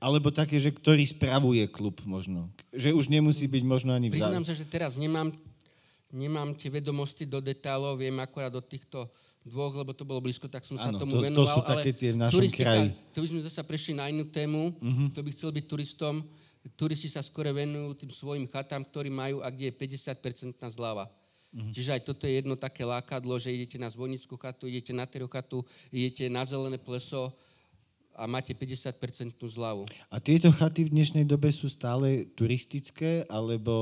alebo také, že ktorý spravuje klub možno. Že už nemusí byť možno ani v Priznám sa, že teraz nemám, nemám tie vedomosti do detailov, viem akorát do týchto dvoch, lebo to bolo blízko, tak som sa tomu to- to venoval. sú také tie v našom kraji. To by sme zase prešli na inú tému, Mhm. to by chcel byť turistom. Turisti sa skôr venujú tým svojim chatám, ktorí majú a kde je 50% zľava. Mhm. Čiže aj toto je jedno také lákadlo, že idete na zvonickú chatu, idete na teru chatu, idete na zelené pleso a máte 50% zľavu. A tieto chaty v dnešnej dobe sú stále turistické, alebo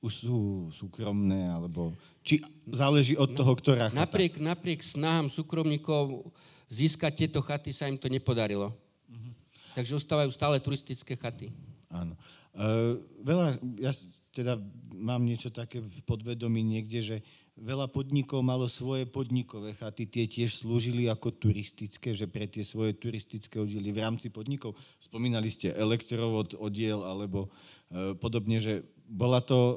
už sú súkromné, alebo... Či záleží od toho, ktorá chata? Napriek, napriek snahám súkromníkov získať tieto chaty sa im to nepodarilo. Mhm. Takže ostávajú stále turistické chaty. Áno. Uh, veľa, ja teda mám niečo také v podvedomí niekde, že veľa podnikov malo svoje podnikové chaty, tie tiež slúžili ako turistické, že pre tie svoje turistické oddiely v rámci podnikov. Spomínali ste elektrovod oddiel alebo uh, podobne, že bola to uh,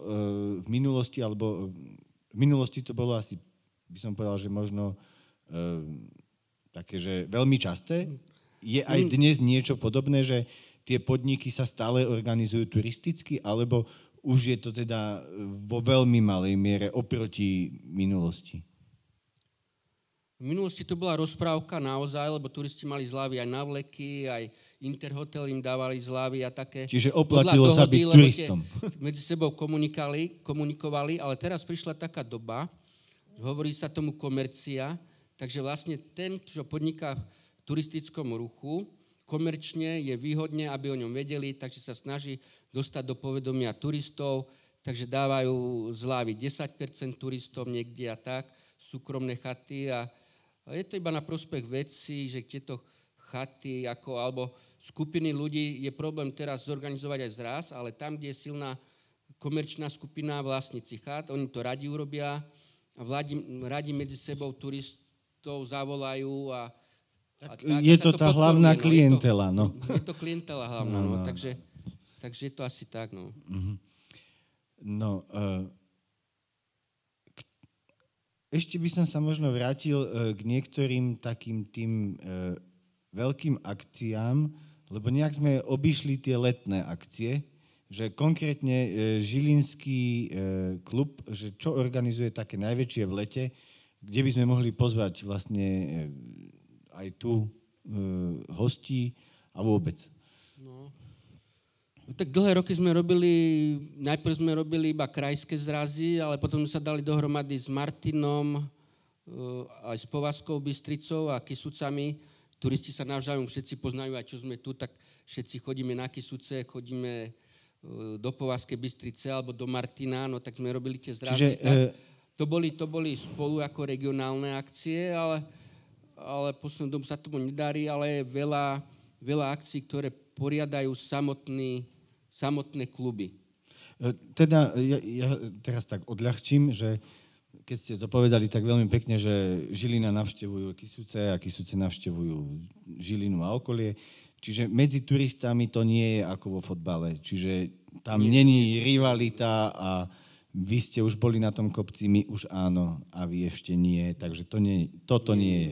v minulosti, alebo uh, v minulosti to bolo asi, by som povedal, že možno uh, také, že veľmi časté. Je aj dnes niečo podobné, že tie podniky sa stále organizujú turisticky, alebo už je to teda vo veľmi malej miere oproti minulosti? V minulosti to bola rozprávka naozaj, lebo turisti mali zľavy aj na vleky, aj Interhotel im dávali zľavy a také. Čiže oplatilo sa dohody, byť lebo tie turistom. <laughs> Medzi sebou komunikovali, komunikovali, ale teraz prišla taká doba, hovorí sa tomu komercia, takže vlastne ten, čo podniká v turistickom ruchu, komerčne je výhodne, aby o ňom vedeli, takže sa snaží dostať do povedomia turistov, takže dávajú zľavy 10% turistom niekde a tak, súkromné chaty a je to iba na prospech vecí, že tieto chaty ako, alebo skupiny ľudí je problém teraz zorganizovať aj zraz, ale tam, kde je silná komerčná skupina vlastníci chat, oni to radi urobia a radi medzi sebou turistov zavolajú a, a Tak je to tá hlavná no, je to- klientela, no. Je to klientela hlavná, No, no, no, takže, takže je to asi tak, no. No, uh, ešte by som sa možno vrátil uh, k niektorým takým tým uh, veľkým akciám, lebo nejak sme obišli tie letné akcie, že konkrétne uh, Žilinský uh, klub, že čo organizuje také najväčšie v lete, kde by sme mohli pozvať vlastne uh, aj tu uh, hostí a vôbec. No. No, tak dlhé roky sme robili, najprv sme robili iba krajské zrazy, ale potom sa dali dohromady s Martinom, eh, aj s Povazkou Bystricou a Kisucami. Turisti sa navzájom všetci poznajú, aj čo sme tu, tak všetci chodíme na Kisuce, chodíme eh, do Povazkej Bystrice alebo do Martina, no tak sme robili tie zrazy. Čiže, tak, eh, to, boli, to boli spolu ako regionálne akcie, ale, ale poslednú dobu sa tomu nedarí, ale je veľa, veľa akcií, ktoré poriadajú samotný, samotné kluby. E, teda ja, ja teraz tak odľahčím, že keď ste to povedali tak veľmi pekne, že Žilina navštevujú Kisúce a Kisúce navštevujú Žilinu a okolie. Čiže medzi turistami to nie je ako vo fotbale. Čiže tam nie, není rivalita a vy ste už boli na tom kopci, my už áno a vy ešte nie. Takže to nie, toto nie je.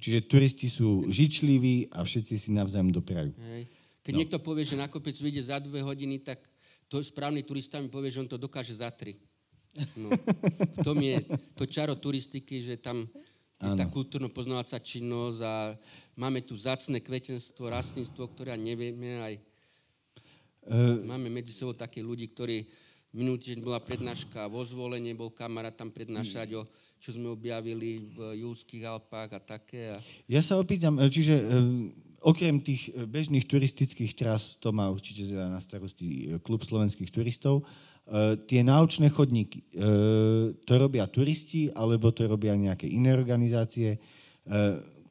Čiže turisti sú žičliví a všetci si navzájom doprajú. Hej. Keď no. niekto povie, že na kopec vyjde za dve hodiny, tak to správny turista mi povie, že on to dokáže za tri. No, <laughs> v tom je to čaro turistiky, že tam je tá kultúrno-poznávacia činnosť a máme tu zacné kvetenstvo, rastlinstvo, ktoré nevieme aj... Uh, máme medzi sebou také ľudí, ktorí minulý týždeň bola prednáška vo zvolenie, bol kamarát tam prednášať o čo sme objavili v Júlských Alpách a také. A... Ja sa opýtam, e, čiže um, okrem tých bežných turistických tras, to má určite na starosti klub slovenských turistov, tie náučné chodníky, to robia turisti, alebo to robia nejaké iné organizácie?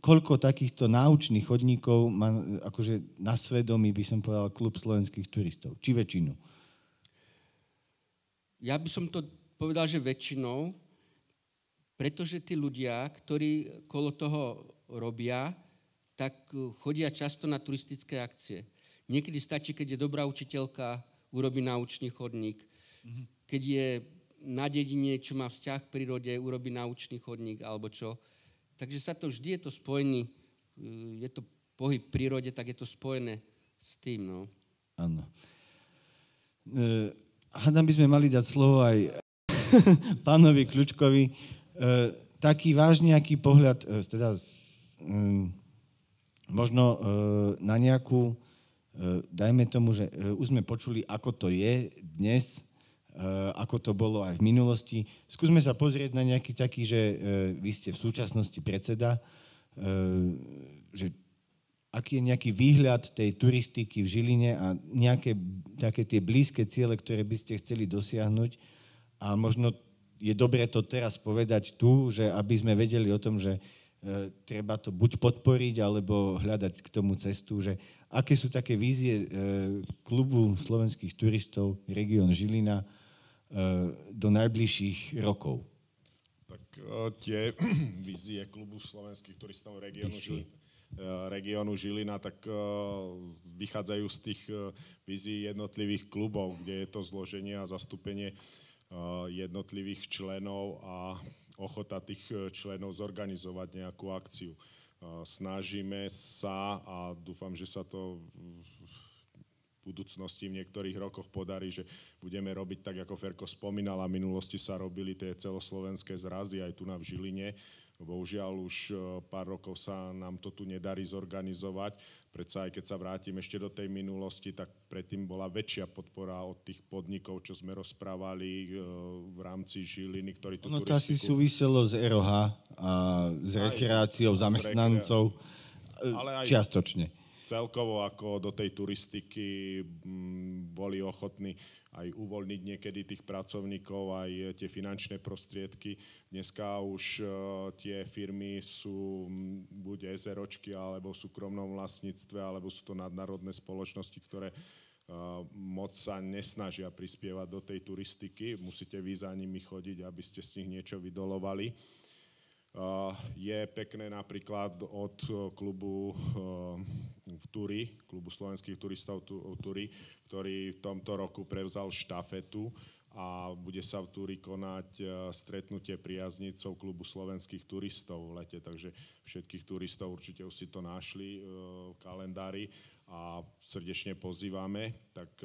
Koľko takýchto náučných chodníkov má akože na svedomí, by som povedal, klub slovenských turistov? Či väčšinu? Ja by som to povedal, že väčšinou, pretože tí ľudia, ktorí kolo toho robia, tak eh, chodia často na turistické akcie. Niekedy stačí, keď je dobrá učiteľka, urobí naučný chodník. Mm-hmm. Keď je na dedine, čo má vzťah k prírode, urobí naučný chodník alebo čo. Takže sa to vždy je to spojený, eh, je to pohyb v prírode, tak je to spojené s tým. No. Áno. E, hádam by sme mali dať slovo aj <laughs> pánovi Kľučkovi taký váš nejaký pohľad, e, teda mm, možno e, na nejakú, dajme tomu, že už sme počuli, ako to je dnes, ako to bolo aj v minulosti. Skúsme sa pozrieť na nejaký taký, že vy ste v súčasnosti predseda, že aký je nejaký výhľad tej turistiky v Žiline a nejaké také tie blízke ciele, ktoré by ste chceli dosiahnuť a možno je dobré to teraz povedať tu, že aby sme vedeli o tom, že e, treba to buď podporiť, alebo hľadať k tomu cestu, že aké sú také vízie e, klubu slovenských turistov Region Žilina e, do najbližších rokov? Tak tie <clears throat> vízie klubu slovenských turistov Regionu Žilina, regiónu Žilina, tak vychádzajú z tých vízií jednotlivých klubov, kde je to zloženie a zastúpenie jednotlivých členov a ochota tých e, členov zorganizovať nejakú akciu. Snažíme sa a dúfam, že sa to v budúcnosti v niektorých rokoch podarí, že budeme robiť tak, ako Ferko spomínal, a v minulosti sa robili tie celoslovenské zrazy aj tu na v Žiline, Bohužiaľ už pár rokov sa nám to tu nedarí zorganizovať. Predsa aj keď sa vrátim ešte do tej minulosti, tak predtým bola väčšia podpora od tých podnikov, čo sme rozprávali e, v rámci Žiliny, ktorí tu No to asi súviselo s ROH a s rekreáciou zamestnancov. Ale aj čiastočne. Celkovo ako do tej turistiky boli ochotní aj uvoľniť niekedy tých pracovníkov, aj tie finančné prostriedky. Dneska už uh, tie firmy sú buď SROčky, alebo v súkromnom vlastníctve, alebo sú to nadnárodné spoločnosti, ktoré uh, moc sa nesnažia prispievať do tej turistiky. Musíte vy za nimi chodiť, aby ste z nich niečo vydolovali. Je pekné napríklad od klubu v Turi, klubu slovenských turistov Turi, ktorý v tomto roku prevzal štafetu a bude sa v Turi konať stretnutie priaznicov klubu slovenských turistov v lete, takže všetkých turistov určite už si to našli v kalendári a srdečne pozývame. Tak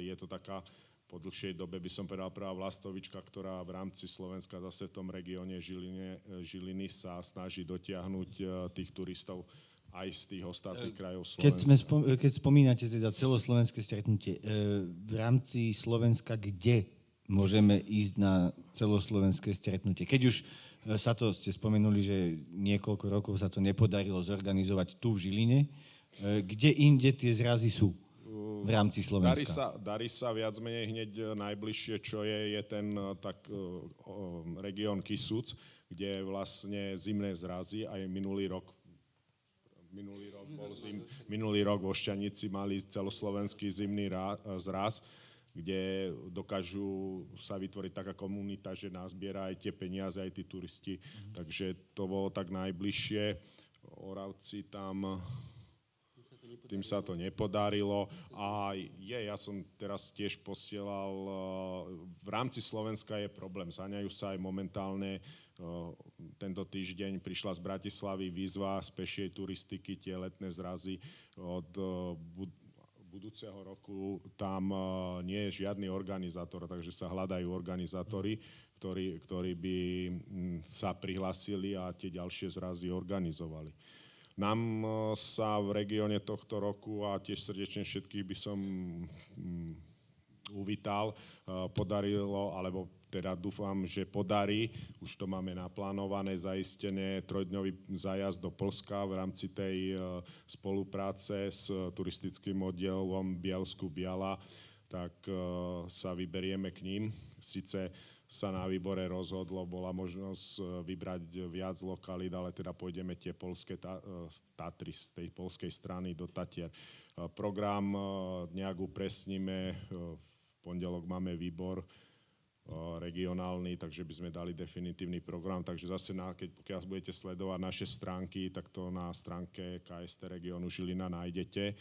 je to taká po dlhšej dobe by som povedal prvá vlastovička, ktorá v rámci Slovenska zase v tom regióne Žiline, Žiliny sa snaží dotiahnuť e, tých turistov aj z tých ostatných krajov Slovenska. Keď, sme spom- keď spomínate teda celoslovenské stretnutie, e, v rámci Slovenska kde môžeme ísť na celoslovenské stretnutie? Keď už e, sa to, ste spomenuli, že niekoľko rokov sa to nepodarilo zorganizovať tu v Žiline, kde inde tie zrazy sú? V rámci Slovenska? Darí sa, darí sa viac menej hneď e, najbližšie, čo je, je ten e, tak, e, región Kisúc, kde vlastne zimné zrazy aj minulý rok minulý rok, bol zim, minulý rok vo Šťanici mali celoslovenský zimný rá, zraz, kde dokážu sa vytvoriť taká komunita, že nazbiera aj tie peniaze, aj tí turisti. Mm-hmm. Takže to bolo tak najbližšie. Oravci tam tým sa to nepodarilo. A je, ja som teraz tiež posielal, eh, v rámci Slovenska je problém, zaňajú sa aj momentálne, eh, tento týždeň prišla z Bratislavy výzva z pešej turistiky, tie letné zrazy od eh, budúceho roku tam nie je žiadny organizátor, takže sa hľadajú organizátori, ktorí, ktorí by sa prihlásili a tie ďalšie zrazy organizovali. Nám e, sa v regióne tohto roku a tiež srdečne všetkých by som mm, uvítal, e, podarilo, alebo teda dúfam, že podarí, už to máme naplánované, zaistené trojdňový zájazd do Polska v rámci tej e, spolupráce s turistickým oddielom Bielsku Biala, tak sa vyberieme k ním. Sice sa na výbore rozhodlo, bola možnosť e, vybrať viac lokalít, ale teda pôjdeme tie polské e, Tatry z tej polskej strany do Tatier. E, program nejak upresníme, v pondelok máme výbor regionálny, takže by sme dali definitívny program. Takže zase, na, keď, pokiaľ budete sledovať naše stránky, tak to na stránke KST regionu Žilina nájdete.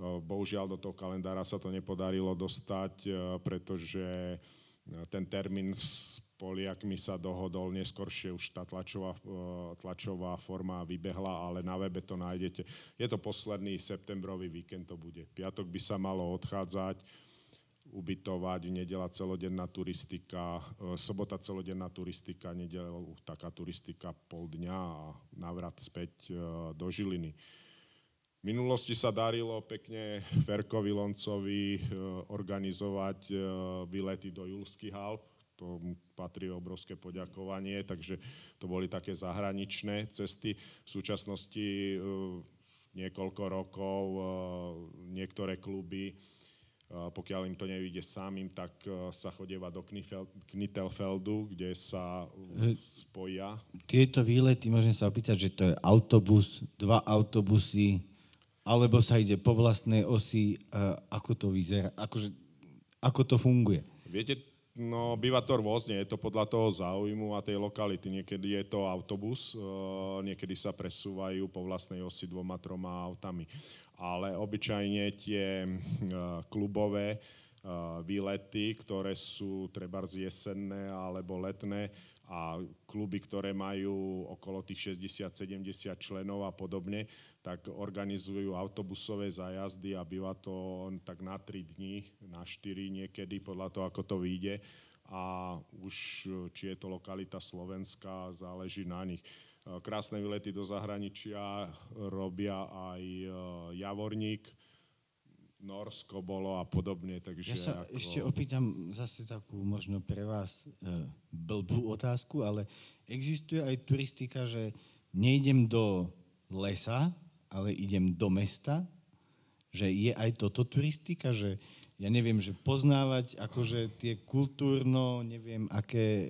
Bohužiaľ do toho kalendára sa to nepodarilo dostať, pretože ten termín s Poliakmi sa dohodol, neskôršie už tá tlačová, e, tlačová forma vybehla, ale na webe to nájdete. Je to posledný septembrový víkend, to bude. Piatok by sa malo odchádzať, ubytovať, nedela celodenná turistika, e, sobota celodenná turistika, nedela taká turistika pol dňa a návrat späť e, do Žiliny. V minulosti sa darilo pekne Ferkovi Loncovi eh, organizovať eh, výlety do Julských Alp. To patrí obrovské poďakovanie, takže to boli také zahraničné cesty. V súčasnosti eh, niekoľko rokov niektoré kluby pokiaľ im to nevíde samým, tak sa chodieva do Knittelfeldu, kde sa spoja. Tieto výlety, môžem sa opýtať, že to je autobus, dva autobusy, alebo sa ide po vlastnej osi, ako to vyzerá, akože, ako to funguje? Viete, no býva to rôzne, je to podľa toho záujmu a tej lokality. Niekedy je to autobus, e, niekedy sa presúvajú po vlastnej osi dvoma, troma autami. Ale obyčajne tie e, klubové e, výlety, ktoré sú treba jesenné alebo letné, a kluby, ktoré majú okolo tých 60-70 členov a podobne, tak organizujú autobusové zájazdy a býva to tak na 3 dní, na 4 niekedy, podľa toho, ako to vyjde. A už či je to lokalita Slovenska, záleží na nich. Krásne výlety do zahraničia robia aj e, Javorník, Norsko bolo a podobne. Takže ja sa ako... ešte opýtam zase takú možno pre vás e, blbú otázku, ale existuje aj turistika, že nejdem do lesa, ale idem do mesta, že je aj toto turistika, že ja neviem, že poznávať akože tie kultúrno, neviem, aké e,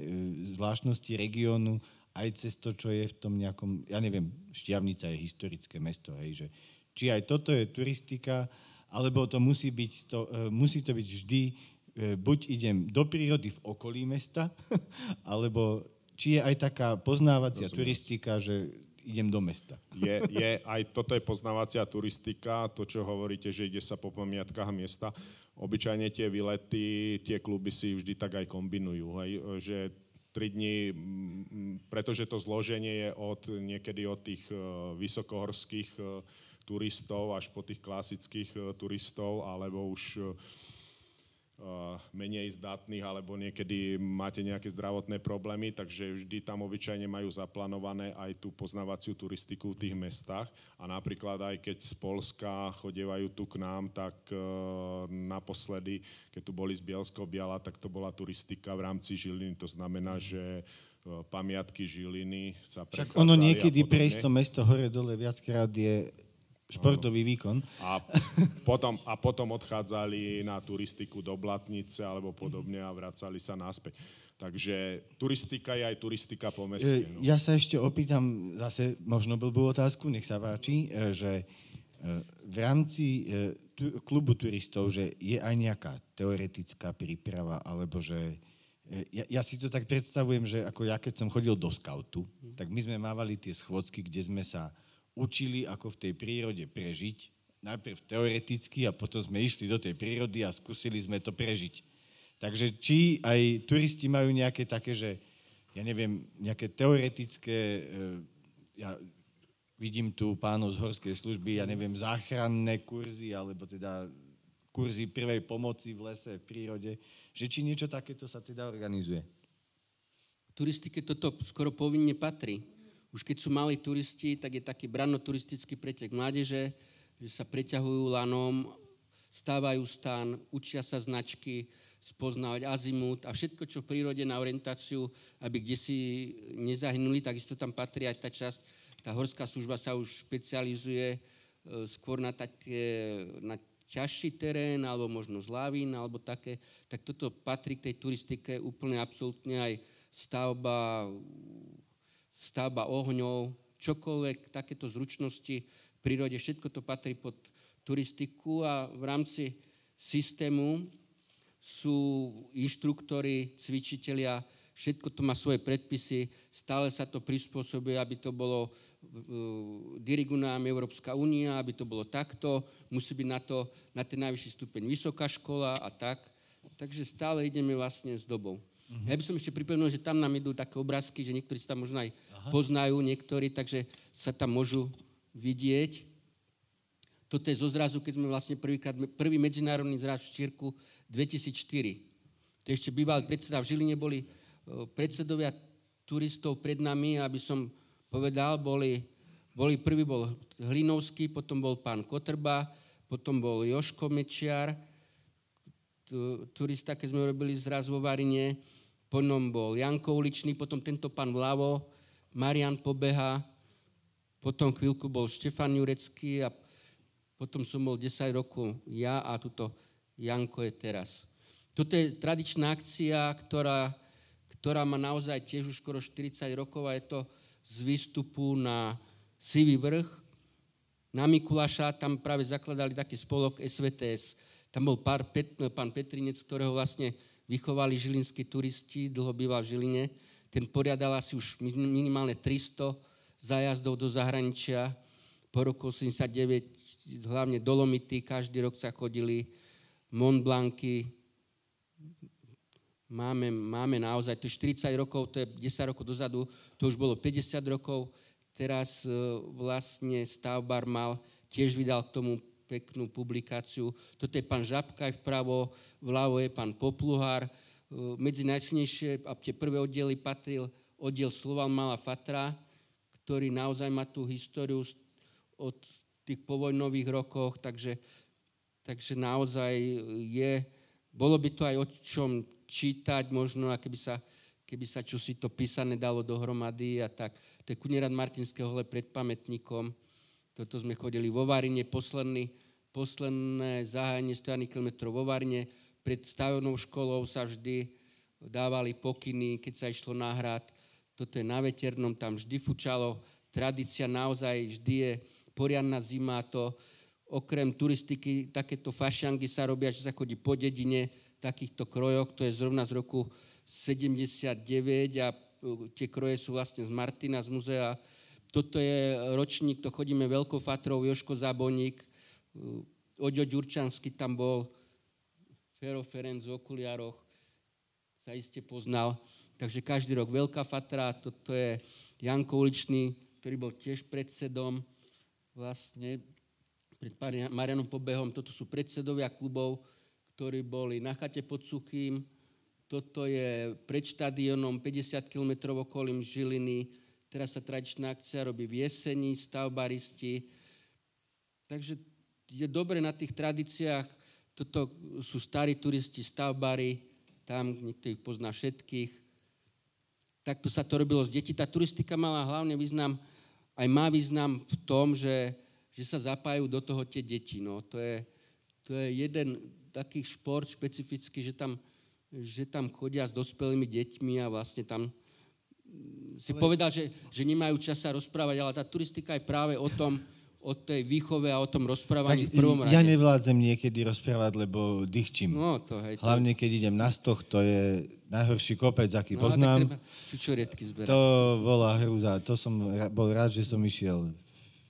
zvláštnosti regiónu, aj cez to, čo je v tom nejakom, ja neviem, Štiavnica je historické mesto, hej, že či aj toto je turistika, alebo to musí byť, to, e, musí to byť vždy, e, buď idem do prírody v okolí mesta, <laughs> alebo či je aj taká poznávacia Rozumiem. turistika, že idem do mesta. Je, je, aj toto je poznávacia turistika, to, čo hovoríte, že ide sa po pamiatkách miesta. Obyčajne tie výlety, tie kluby si vždy tak aj kombinujú, hej, že tri dni, pretože to zloženie je od, niekedy od tých e, vysokohorských turistov až po tých klasických e, turistov, alebo už e, e, menej zdatných, alebo niekedy máte nejaké zdravotné problémy, takže vždy tam obyčajne majú zaplánované aj tú poznávaciu turistiku v tých mestách. A napríklad aj keď z Polska chodievajú tu k nám, tak naposledy, keď tu boli z Bielsko Biala, tak to bola turistika v rámci Žiliny. To znamená, že pamiatky Žiliny sa Však ono niekedy prejsť to mesto hore-dole viackrát je športový výkon. A potom, a potom odchádzali na turistiku do Blatnice alebo podobne a vracali sa naspäť. Takže turistika je aj turistika po meste. No. Ja sa ešte opýtam zase možno blbú otázku, nech sa páči, e, že e, v rámci klubu turistov, že je aj nejaká teoretická príprava, alebo že ja, ja si to tak predstavujem, že ako ja keď som chodil do skautu, tak my sme mávali tie schôdzky, kde sme sa učili, ako v tej prírode prežiť. Najprv teoreticky a potom sme išli do tej prírody a skúsili sme to prežiť. Takže či aj turisti majú nejaké také, že ja neviem, nejaké teoretické, e, ja vidím tu pánov z horskej služby, ja neviem, záchranné kurzy, alebo teda kurzy prvej pomoci v lese, v prírode, že či niečo takéto sa teda organizuje. Turistike toto skoro povinne patrí. Už keď sú malí turisti, tak je taký branno-turistický pretek mládeže, že sa preťahujú lanom, stávajú stan, učia sa značky, spoznávať azimut a všetko, čo v prírode na orientáciu, aby kde si nezahynuli, takisto tam patrí aj tá časť, tá horská služba sa už špecializuje e, skôr na, také, na ťažší terén, alebo možno z lavín, alebo také, tak toto patrí k tej turistike úplne absolútne aj stavba, stavba ohňov, čokoľvek, takéto zručnosti v prírode, všetko to patrí pod turistiku a v rámci systému sú inštruktori, cvičitelia, všetko to má svoje predpisy, stále sa to prispôsobuje, aby to bolo, uh, diriguje nám Európska únia, aby to bolo takto, musí byť na to, na ten najvyšší stupeň vysoká škola a tak. Takže stále ideme vlastne s dobou. Uh-huh. Ja by som ešte pripomenul, že tam nám idú také obrázky, že niektorí sa tam možno aj Aha. poznajú, niektorí, takže sa tam môžu vidieť. Toto je zo zrazu, keď sme vlastne prvýkrát, prvý medzinárodný zraz v Štírku 2004. To ešte bývalý predseda v Žiline, boli predsedovia turistov pred nami, aby som povedal, boli, boli prvý bol Hlinovský, potom bol pán Kotrba, potom bol Joško Mečiar, turista, keď sme robili zraz vo Varine, potom bol Janko Uličný, potom tento pán vľavo, Marian Pobeha, potom chvíľku bol Štefan Jurecký a potom som bol 10 rokov ja a tuto Janko je teraz. Toto je tradičná akcia, ktorá, ktorá má naozaj tiež už skoro 40 rokov a je to z výstupu na Sivý vrch. Na Mikuláša tam práve zakladali taký spolok SVTS. Tam bol pár, pán Petrinec, ktorého vlastne vychovali žilinskí turisti, dlho býval v Žiline. Ten poriadal asi už minimálne 300 zájazdov do zahraničia. Po roku 89 hlavne Dolomity, každý rok sa chodili, Mont Blancy, máme, máme naozaj, to 40 rokov, to je 10 rokov dozadu, to už bolo 50 rokov, teraz e, vlastne stavbar mal, tiež vydal k tomu peknú publikáciu. Toto je pán Žabkaj vpravo, vľavo je pán Popluhár. E, medzi najsilnejšie a tie prvé oddiely patril oddiel Slovan Mala Fatra, ktorý naozaj má tú históriu od tých povojnových rokoch, takže, takže naozaj je, bolo by to aj o čom čítať možno, a keby sa, keby sa čosi to písané dalo dohromady a tak. To je Kunierad Martinského hole pred pamätníkom. Toto sme chodili vo Varine, posledný, posledné zahájenie 100 km vo Varine. Pred stavebnou školou sa vždy dávali pokyny, keď sa išlo na hrad. Toto je na veternom, tam vždy fučalo. Tradícia naozaj vždy je poriadna zima, to okrem turistiky, takéto fašangy sa robia, že sa chodí po dedine, takýchto krojoch, to je zrovna z roku 79 a e, tie kroje sú vlastne z Martina, z muzea. Toto je ročník, to chodíme veľkou fatrou, Joško Zaboník, e, Oďo Ďurčanský tam bol, Fero Ferenc v okuliároch, sa iste poznal. Takže každý rok veľká fatra, toto je Janko Uličný, ktorý bol tiež predsedom vlastne pred Marianom Pobehom, toto sú predsedovia klubov, ktorí boli na chate pod Suchým, toto je pred štadionom 50 km okolím Žiliny, teraz sa tradičná akcia robí v jesení, stavbaristi. Takže je dobre na tých tradíciách, toto sú starí turisti, stavbari, tam niekto ich pozná všetkých. Takto sa to robilo z detí. Tá turistika mala hlavne význam aj má význam v tom, že že sa zapájajú do toho tie deti. No, to, je, to je jeden taký šport špecifický, že tam, že tam chodia s dospelými deťmi a vlastne tam si ale... povedal, že, že nemajú čas sa rozprávať, ale tá turistika je práve o tom, o tej výchove a o tom rozprávaní tak v prvom rade. Ja nevládzem niekedy rozprávať, lebo dýchčím. No, to, hej, to... Hlavne, keď idem na stoch, to je najhorší kopec, aký no, poznám. Zberať. To bola hrúza. To som bol rád, že som išiel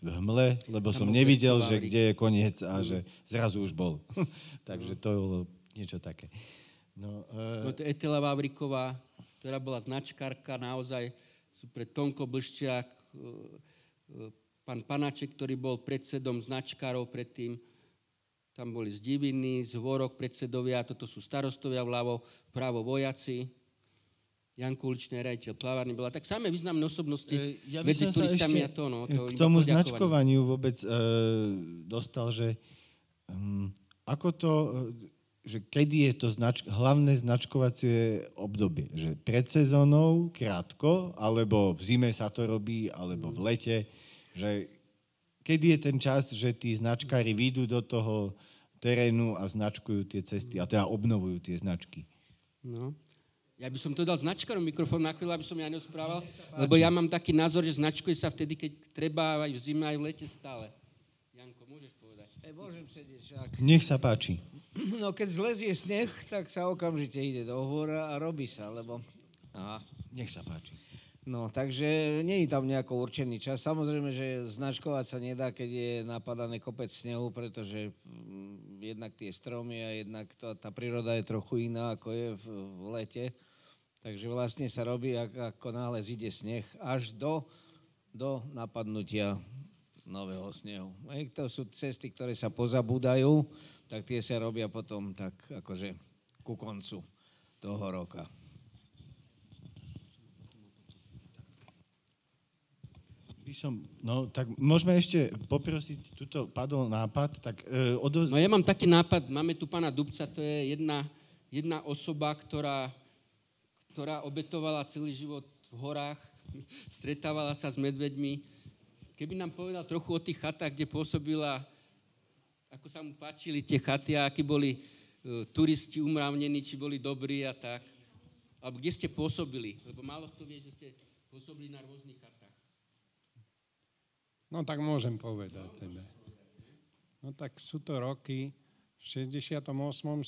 v hmle, lebo Tam som nevidel, že kde je koniec a že zrazu už bol. <laughs> Takže to bolo niečo také. No, No, uh, to je Etela Vavriková, ktorá bola značkárka, naozaj pre Tonko Blščiak, e, e, pán Panáček, ktorý bol predsedom značkárov predtým, tam boli z Diviny, z predsedovia, toto sú starostovia vľavo, vpravo vojaci, Janko Uličný rejiteľ plavárny bola. Tak samé významné osobnosti E, ja medzi turistami a to, no. k To iba tomu značkovaniu vôbec e, dostal, že um, ako to, e, že kedy je to znač, hlavné značkovacie obdobie? Že pred sezónou, krátko, alebo v zime sa to robí, alebo v lete, že kedy je ten čas, že tí značkári výjdu do toho terénu a značkujú tie cesty, a teda obnovujú tie značky. No. Ja by som to dal značkarom mikrofón na chvíľu, aby som ja nerozprával, lebo ja mám taký názor, že značkuje sa vtedy, keď treba aj v zime, aj v lete stále. Janko, môžeš povedať? E, môžem sedieť však. Nech sa páči. No keď zlezie sneh, tak sa okamžite ide do hôra a robí sa, lebo... Aha. Nech sa páči. No, takže nie je tam nejako určený čas. Samozrejme, že značkovať sa nedá, keď je napadané kopec snehu, pretože mm, jednak tie stromy a jednak to, tá príroda je trochu iná, ako je v, v lete. Takže vlastne sa robí, ak, ako náhle zíde sneh, až do, do napadnutia nového snehu. Hej, to sú cesty, ktoré sa pozabúdajú, tak tie sa robia potom tak akože ku koncu toho roka. Som, no tak môžeme ešte poprosiť, tuto padol nápad, tak e, odoz... No ja mám taký nápad, máme tu pána Dubca, to je jedna, jedna osoba, ktorá, ktorá obetovala celý život v horách, <laughs> stretávala sa s medveďmi. Keby nám povedal trochu o tých chatách, kde pôsobila, ako sa mu páčili tie chaty a akí boli e, turisti umravnení, či boli dobrí a tak. Alebo kde ste pôsobili, lebo málo kto vie, že ste pôsobili na rôznych chatách. No tak môžem povedať teda. No tak sú to roky. V 68.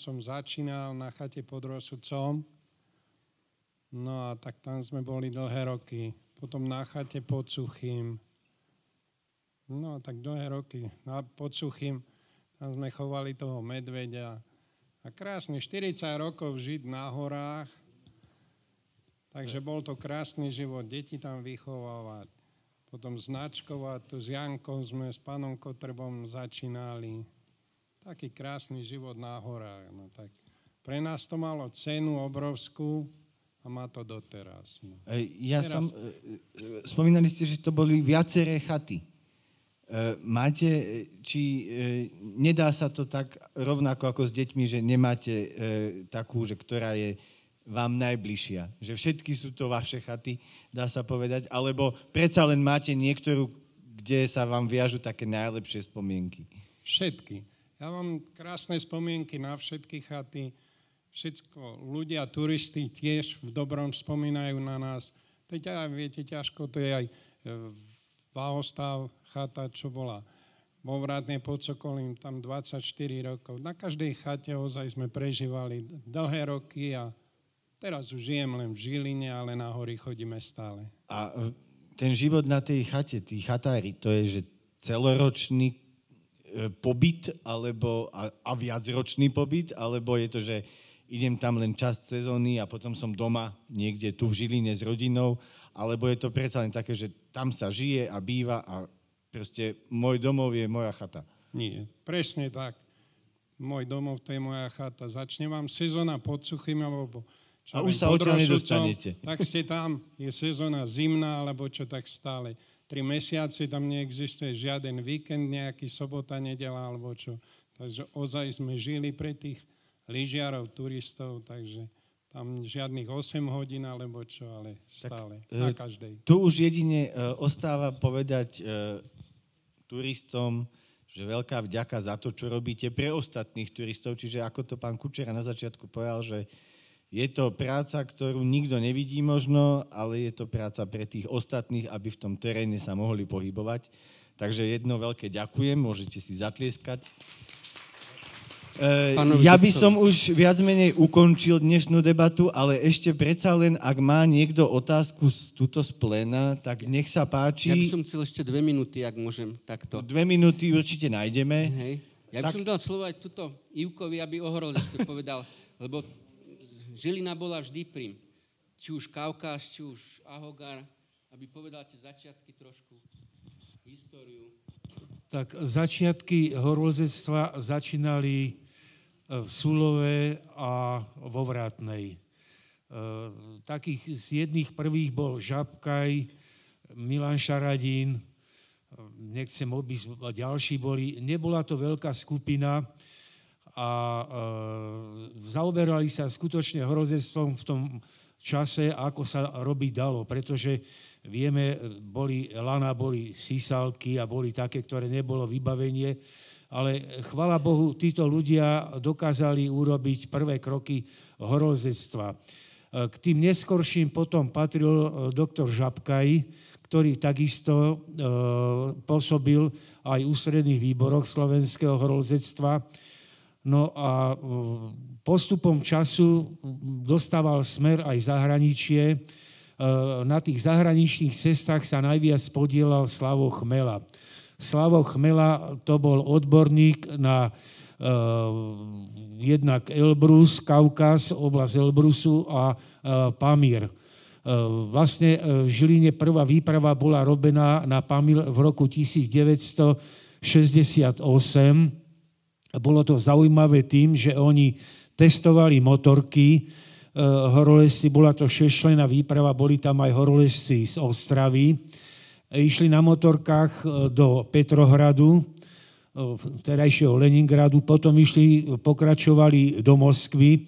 som začínal na chate pod Rosudcom. No a tak tam sme boli dlhé roky. Potom na chate pod Suchým. No tak dlhé roky. Na, pod Suchým tam sme chovali toho medveďa. A krásne 40 rokov žiť na horách. Takže bol to krásny život. Deti tam vychovávať potom značkovať, tu s Jankom sme s pánom Kotrbom začínali. Taký krásny život na horách. No tak pre nás to malo cenu obrovskú a má to doteraz. No. Ja Teraz- som, e, e, spomínali ste, že to boli viaceré chaty. E, Máte, či nedá sa to tak rovnako ako s deťmi, že nemáte takú, že ktorá je vám najbližšia? Že všetky sú to vaše chaty, dá sa povedať? Alebo predsa len máte niektorú, kde sa vám viažu také najlepšie spomienky? Všetky. Ja mám krásne spomienky na všetky chaty. Všetko, ľudia, turisti tiež v dobrom spomínajú na nás. Teď, aj viete, ťažko to je aj e, Váhostav, chata, čo bola vo Vrátne pod Sokolím, tam 24 rokov. Na každej chate ozaj sme prežívali dlhé roky a teraz už žijem len v Žiline, ale na hory chodíme stále. A ten život na tej chate, tí chatári, to je, že celoročný e, pobyt alebo, a, a viacročný pobyt, alebo je to, že idem tam len časť sezóny a potom som doma niekde tu v Žiline s rodinou, alebo je to predsa len také, že tam sa žije a býva a proste môj domov je moja chata. Nie, presne tak. Môj domov, to je moja chata. Začne vám sezóna pod suchým, alebo A čo už viem, sa odtiaľ nedostanete. Tak ste tam, je sezóna zimná, alebo čo tak stále. Tri mesiace tam neexistuje žiaden víkend, nejaký sobota, nedela, alebo čo. Takže ozaj sme žili pre tých lyžiarov, turistov, takže tam žiadnych 8 hodín, alebo čo, ale stále, e, na každej. Tu už jedine e, ostáva povedať e, turistom, že veľká vďaka za to, čo robíte pre ostatných turistov. Čiže ako to pán Kučera na začiatku povedal, že je to práca, ktorú nikto nevidí možno, ale je to práca pre tých ostatných, aby v tom teréne sa mohli pohybovať. Takže jedno veľké ďakujem, môžete si zatlieskať. E, ja by som už viac menej ukončil dnešnú debatu, ale ešte predsa len, ak má niekto otázku z, tuto z pléna, tak nech sa páči. Ja by som chcel ešte dve minúty, ak môžem takto. Dve minúty určite nájdeme. Hej. Ja by tak... som dal slovo aj tuto Ivkovi, aby ohorol, že povedal, lebo Žilina bola vždy prim. Či už Kaukaz, či už Ahogar, aby povedal tie začiatky trošku, históriu. Tak začiatky horolezectva začínali v Sulove a vo Vrátnej. E, takých z jedných prvých bol Žabkaj, Milan Šaradín, e, nechcem obísť, ďalší boli. Nebola to veľká skupina a e, zaoberali sa skutočne hrozectvom v tom čase, ako sa robiť dalo, pretože vieme, boli lana, boli sisalky a boli také, ktoré nebolo vybavenie ale chvala Bohu, títo ľudia dokázali urobiť prvé kroky horolezectva. K tým neskorším potom patril e, doktor Žabkaj, ktorý takisto e, pôsobil aj v ústredných výboroch slovenského horolezectva. No a e, postupom času dostával smer aj zahraničie. Na tých zahraničných cestách sa najviac podielal Slavo Chmela. Slavo Chmela to bol odborník na uh, jednak Elbrus, Kaukaz, oblasť Elbrusu a uh, Pamír. Uh, vlastne uh, v Žiline prvá výprava bola robená na Pamír v roku 1968. Bolo to zaujímavé tým, že oni testovali motorky, horolezci, bola to šešlená výprava, boli tam aj horolezci z Ostravy išli na motorkách e, do Petrohradu, e, terajšieho Leningradu, potom išli, pokračovali do Moskvy e,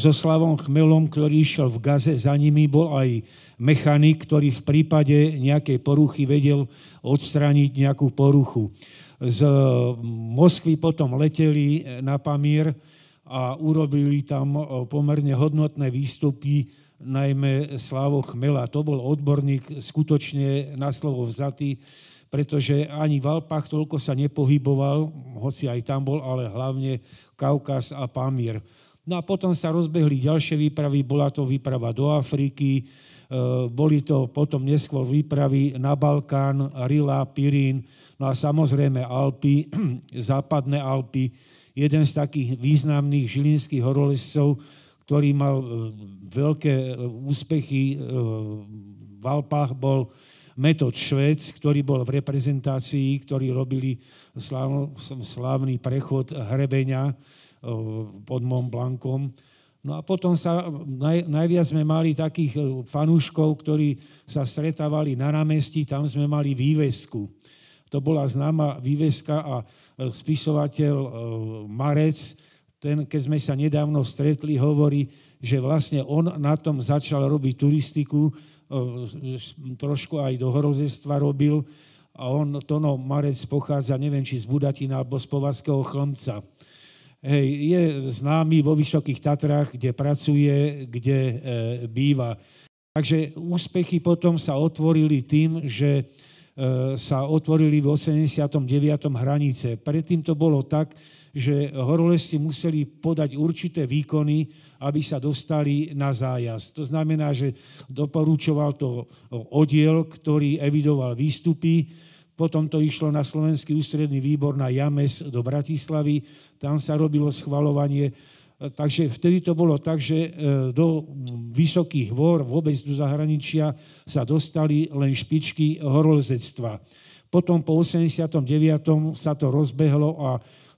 so Slavom Chmelom, ktorý išiel v Gaze, za nimi bol aj mechanik, ktorý v prípade nejakej poruchy vedel odstrániť nejakú poruchu. Z Moskvy potom leteli na Pamír a urobili tam pomerne hodnotné výstupy najmä Slavo Chmela. To bol odborník skutočne na slovo vzatý, pretože ani v Alpách toľko sa nepohyboval, hoci aj tam bol, ale hlavne Kaukaz a Pamír. No a potom sa rozbehli ďalšie výpravy, bola to výprava do Afriky, boli to potom neskôr výpravy na Balkán, Rila, Pirín, no a samozrejme Alpy, <clears throat> západné Alpy. Jeden z takých významných žilinských horolezcov, ktorý mal e, veľké e, úspechy e, v Alpách, bol Metod Švec, ktorý bol v reprezentácii, ktorí robili slávny prechod hrebeňa pod Mont Blancom. No a potom sa, naj, najviac sme mali takých fanúškov, ktorí sa stretávali na námestí, tam sme mali vývesku. To bola známa výveska a spisovateľ Marec ten, keď sme sa nedávno stretli, hovorí, že vlastne on na tom začal robiť turistiku, trošku aj do horozestva robil a on, Tono Marec pochádza, neviem, či z Budatina alebo z Povazského chlmca. Hej, je známy vo Vysokých Tatrách, kde pracuje, kde e, býva. Takže úspechy potom sa otvorili tým, že e, sa otvorili v 89. hranice. Predtým to bolo tak, že horolezci museli podať určité výkony, aby sa dostali na zájazd. To znamená, že doporúčoval to oddiel, ktorý evidoval výstupy, potom to išlo na Slovenský ústredný výbor na James do Bratislavy, tam sa robilo schvalovanie. Takže vtedy to bolo tak, že e, do vysokých hôr, vôbec do zahraničia, sa dostali len špičky horolezectva. Potom po 89. sa to rozbehlo a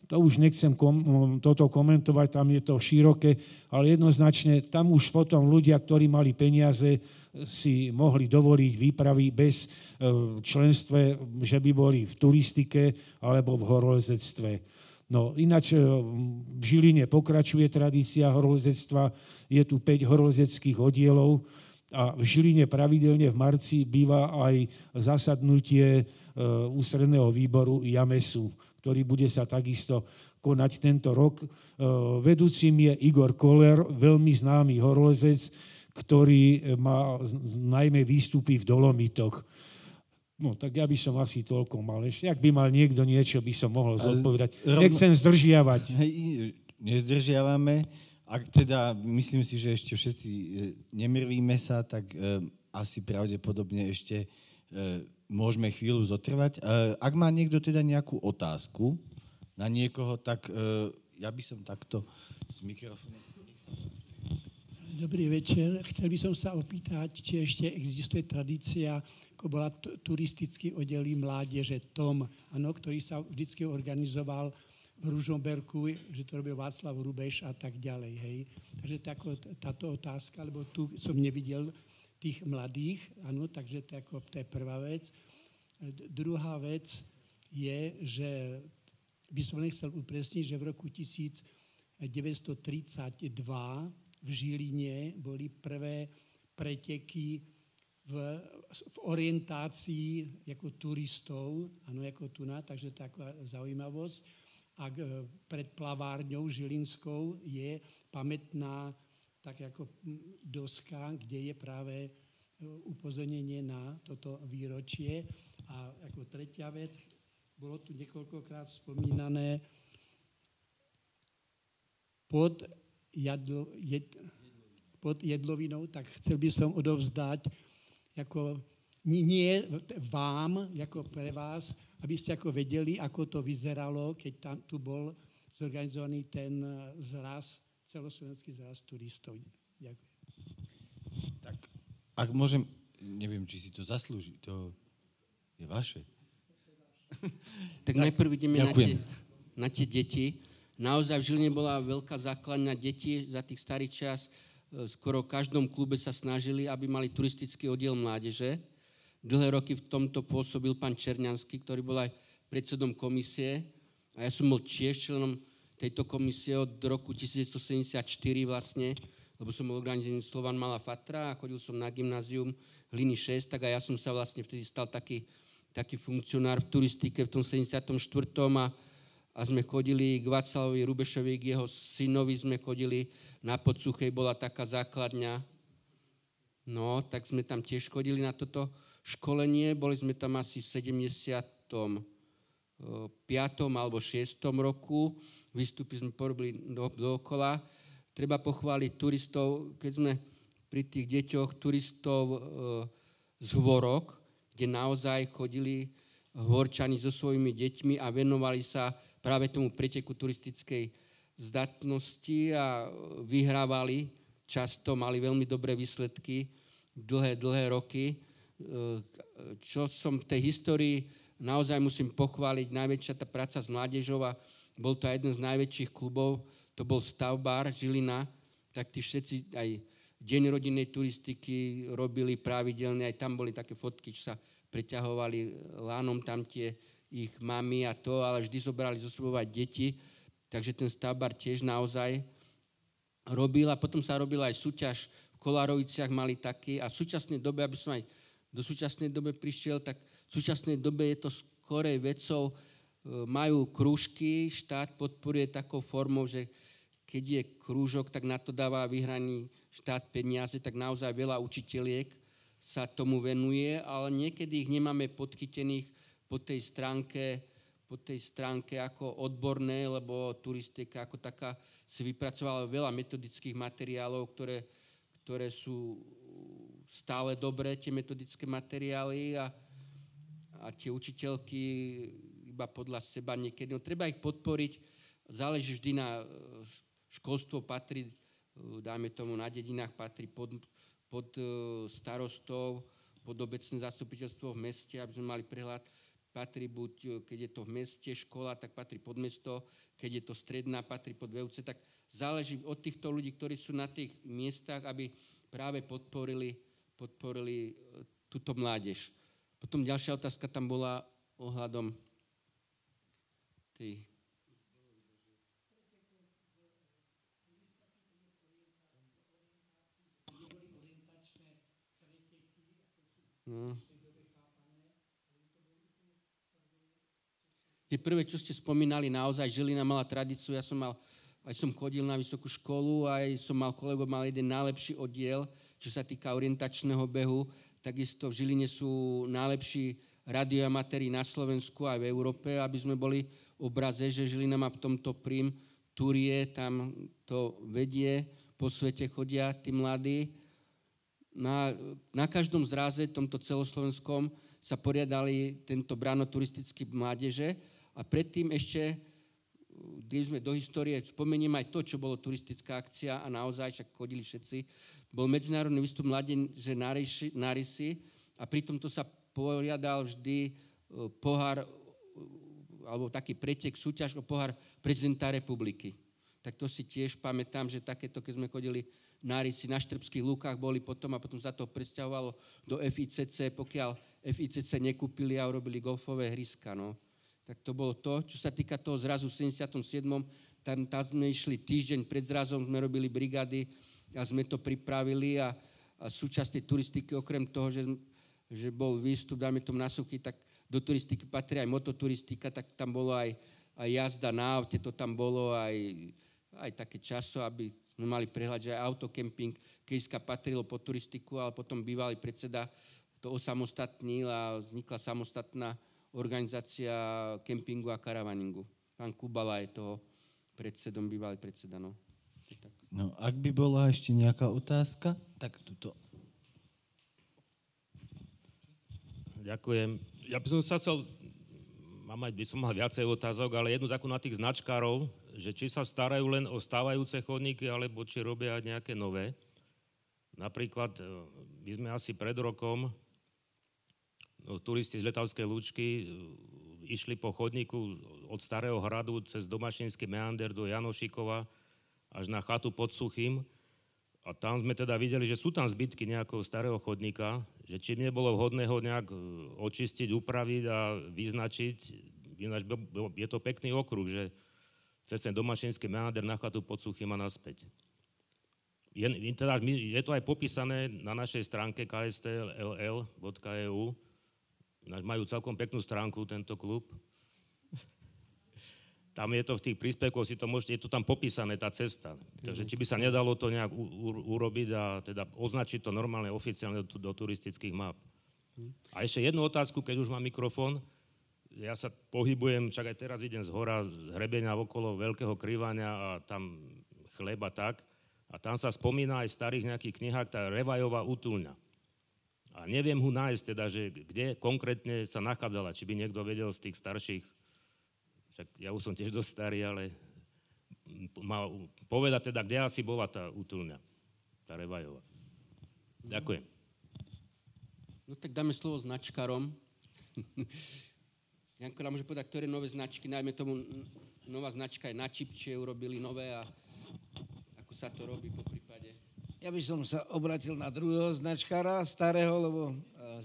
to už nechcem kom, toto komentovať, tam je to široké, ale jednoznačne tam už potom ľudia, ktorí mali peniaze, si mohli dovoliť výpravy bez e, členstve, že by boli v turistike alebo v horolezectve. No ináč e, v Žiline pokračuje tradícia horolezectva, je tu 5 horolezeckých oddielov, A v Žiline pravidelne v marci býva aj zasadnutie ústredného výboru Jamesu, ktorý bude sa takisto konať tento rok. Vedúcim je Igor Koller, veľmi známy horolezec, ktorý má najmä výstupy v Dolomitoch. No, tak ja by som asi toľko mal. Ešte, ak by mal niekto niečo, by som mohol zodpovedať. Rovno... Nechcem zdržiavať. Hej, nezdržiavame. Ak teda, myslím si, že ešte všetci e, nemrvíme sa, tak e, asi pravdepodobne ešte e, môžeme chvíľu zotrvať. E, ak má niekto teda nejakú otázku na niekoho, tak e, ja by som takto s mikrofónom... Dobrý večer. Chcel by som sa opýtať, či ešte existuje tradícia bola turistický oddel mládeže TOM, ano, ktorý sa vždy organizoval v Ružomberku, že to robil Václav Rubeš a tak ďalej. Hej. Takže tako, táto otázka, lebo tu som nevidel tých mladých, ano, takže to, ako, to je prvá vec. Druhá vec je, že by som nechcel upresniť, že v roku 1932 v Žiline boli prvé preteky v, v orientácii ako turistov, ano, ako na, takže taková zaujímavosť. A pred plavárňou Žilinskou je pamätná tak ako doska, kde je práve upozornenie na toto výročie. A ako tretia vec, bolo tu niekoľkokrát spomínané pod, jadlo, jed, pod jedlovinou, tak chcel by som odovzdať ako nie vám, ako pre vás, aby ste ako vedeli, ako to vyzeralo, keď tam tu bol zorganizovaný ten eh, zraz, celoslovenský zraz turistov. Ďakujem. Tak, ak môžem, neviem, či si to zaslúži, to je vaše. <laughs> Tak, tak najprv ideme na tie, na tie deti. Naozaj v Žiline bola veľká základňa detí za tých starý čas skoro v každom klube sa snažili, aby mali turistický oddiel mládeže. Dlhé roky v tomto pôsobil pán Černiansky, ktorý bol aj predsedom komisie. A ja som bol tiež členom tejto komisie od roku 1974 vlastne, lebo som bol organizovaný Slovan Mala Fatra a chodil som na gymnázium Hliny 6, tak a ja som sa vlastne vtedy stal taký, taký funkcionár v turistike v tom 74. a a sme chodili k Václavovi Rubešovi, k jeho synovi sme chodili, na Podsuchej bola taká základňa. No, tak sme tam tiež chodili na toto školenie, boli sme tam asi v 75. alebo 6. roku, výstupy sme porobili do, dookola. Treba pochváliť turistov, keď sme pri tých deťoch turistov e, z Hvorok, kde naozaj chodili Horčani so svojimi deťmi a venovali sa práve tomu preteku turistickej zdatnosti a vyhrávali, často mali veľmi dobré výsledky, dlhé, dlhé roky. Čo som v tej histórii naozaj musím pochváliť, najväčšia tá práca s mládežou a bol to aj jeden z najväčších klubov, to bol Stavbar Žilina, tak tí všetci aj deň rodinnej turistiky robili pravidelne, aj tam boli také fotky, čo sa preťahovali lánom tam tie ich mami a to, ale vždy zobrali zo sebou aj deti, takže ten stavbar tiež naozaj robil a potom sa robila aj súťaž v Kolároviciach mali taký a v súčasnej dobe, aby som aj do súčasnej dobe prišiel, tak v súčasnej dobe je to skorej vecou, e, majú krúžky, štát podporuje takou formou, že keď je krúžok, tak na to dáva vyhraný štát peniaze, tak naozaj veľa učiteľiek sa tomu venuje, ale niekedy ich nemáme podchytených po tej stránke, po tej stránke ako odborné, lebo turistika ako taká si vypracovala veľa metodických materiálov, ktoré, ktoré sú stále dobré, tie metodické materiály a, a tie učiteľky iba podľa seba niekedy. No, treba ich podporiť, záleží vždy na školstvo patrí, dáme tomu na dedinách, patrí pod, pod e, starostov, pod obecné zastupiteľstvo v meste, aby sme mali prehľad patrí buď, e, keď je to v meste škola, tak patrí pod mesto, keď je to stredná, patrí pod VUC, tak záleží od týchto ľudí, ktorí sú na tých miestach, aby práve podporili, podporili e, túto mládež. Potom ďalšia otázka tam bola ohľadom tej No. Tie prvé, čo ste spomínali, naozaj Žilina mala tradíciu, ja som mal, aj som chodil na vysokú školu, aj som mal kolego, mal jeden najlepší oddiel, čo sa týka orientačného behu, takisto v Žiline sú najlepší radioamatéri na Slovensku aj v Európe, aby sme boli v obraze, že Žilina má v tomto prím, Turie, tam to vedie, po svete chodia tí mladí. Na, na každom zraze, tomto celoslovenskom, sa poriadali tento bráno turistický mládeže, a predtým ešte, keď sme do histórie, spomeniem aj to, čo bolo turistická akcia a naozaj však chodili všetci, bol medzinárodný výstup mládeže na rysy a pritom to sa poriadal vždy e, pohár, e, alebo taký pretek, súťaž o pohár prezidenta republiky. Tak to si tiež pamätám, že takéto, keď sme chodili na rysy, na Štrbských lúkach boli potom a potom sa to presťahovalo do FICC, pokiaľ FICC nekúpili a urobili golfové hryska. No tak to bolo to. Čo sa týka toho zrazu v 77. Tam, tam sme išli týždeň pred zrazom, sme robili brigády a sme to pripravili a, a súčasť tej turistiky, okrem toho, že, že bol výstup, dáme tomu nasúky, tak do turistiky patrí aj mototuristika, tak tam bolo aj, aj jazda na aute, to tam bolo aj, aj také časo, aby sme mali prehľad, že aj autokemping Kejska patrilo po turistiku, ale potom bývalý predseda to osamostatnil a vznikla samostatná organizácia kempingu a karavaningu. Pán Kubala je toho predsedom, bývalý predseda. No. no, ak by bola ešte nejaká otázka, tak tuto. Ďakujem. Ja by som sa chcel, mám aj, by som mal viacej otázok, ale jednu takú na tých značkárov, že či sa starajú len o stávajúce chodníky, alebo či robia nejaké nové. Napríklad, e, my sme asi pred rokom turisti z Letavskej lúčky e, išli po chodníku od Starého hradu cez Domašinský meander do Janošikova až na chatu pod Suchým. A tam sme teda videli, že sú tam zbytky nejakého starého chodníka, že či nebolo vhodné ho nejak e, očistiť, upraviť a vyznačiť. Ináč je to pekný okruh, že cez ten Domašinský meander na chatu pod Suchým a naspäť. Je, teda, je to aj popísané na našej stránke kstll.eu majú celkom peknú stránku, tento klub. Tam je to v tých príspevkoch, si to môžete, je to tam popísané, tá cesta. Takže či by sa nedalo to nejak u, u, urobiť a teda označiť to normálne, oficiálne do, do turistických map. A ešte jednu otázku, keď už mám mikrofón. Ja sa pohybujem, však aj teraz idem z hora, z hrebenia okolo Veľkého krývania a tam chleba tak. A tam sa spomína aj v starých nejakých knihách tá Revajová útulňa. A neviem ho nájsť teda, že kde konkrétne sa nachádzala, či by niekto vedel z tých starších, však ja už som tiež dosť starý, ale mal povedať teda, kde asi bola tá útulňa, tá Revajová. Ďakujem. No tak dáme slovo značkarom. <laughs> Janko nám môže povedať, ktoré nové značky, najmä tomu nová značka je na Čipče, urobili nové a ako sa to robí po prípade. Ja by som sa obratil na druhého značkára, starého, lebo e,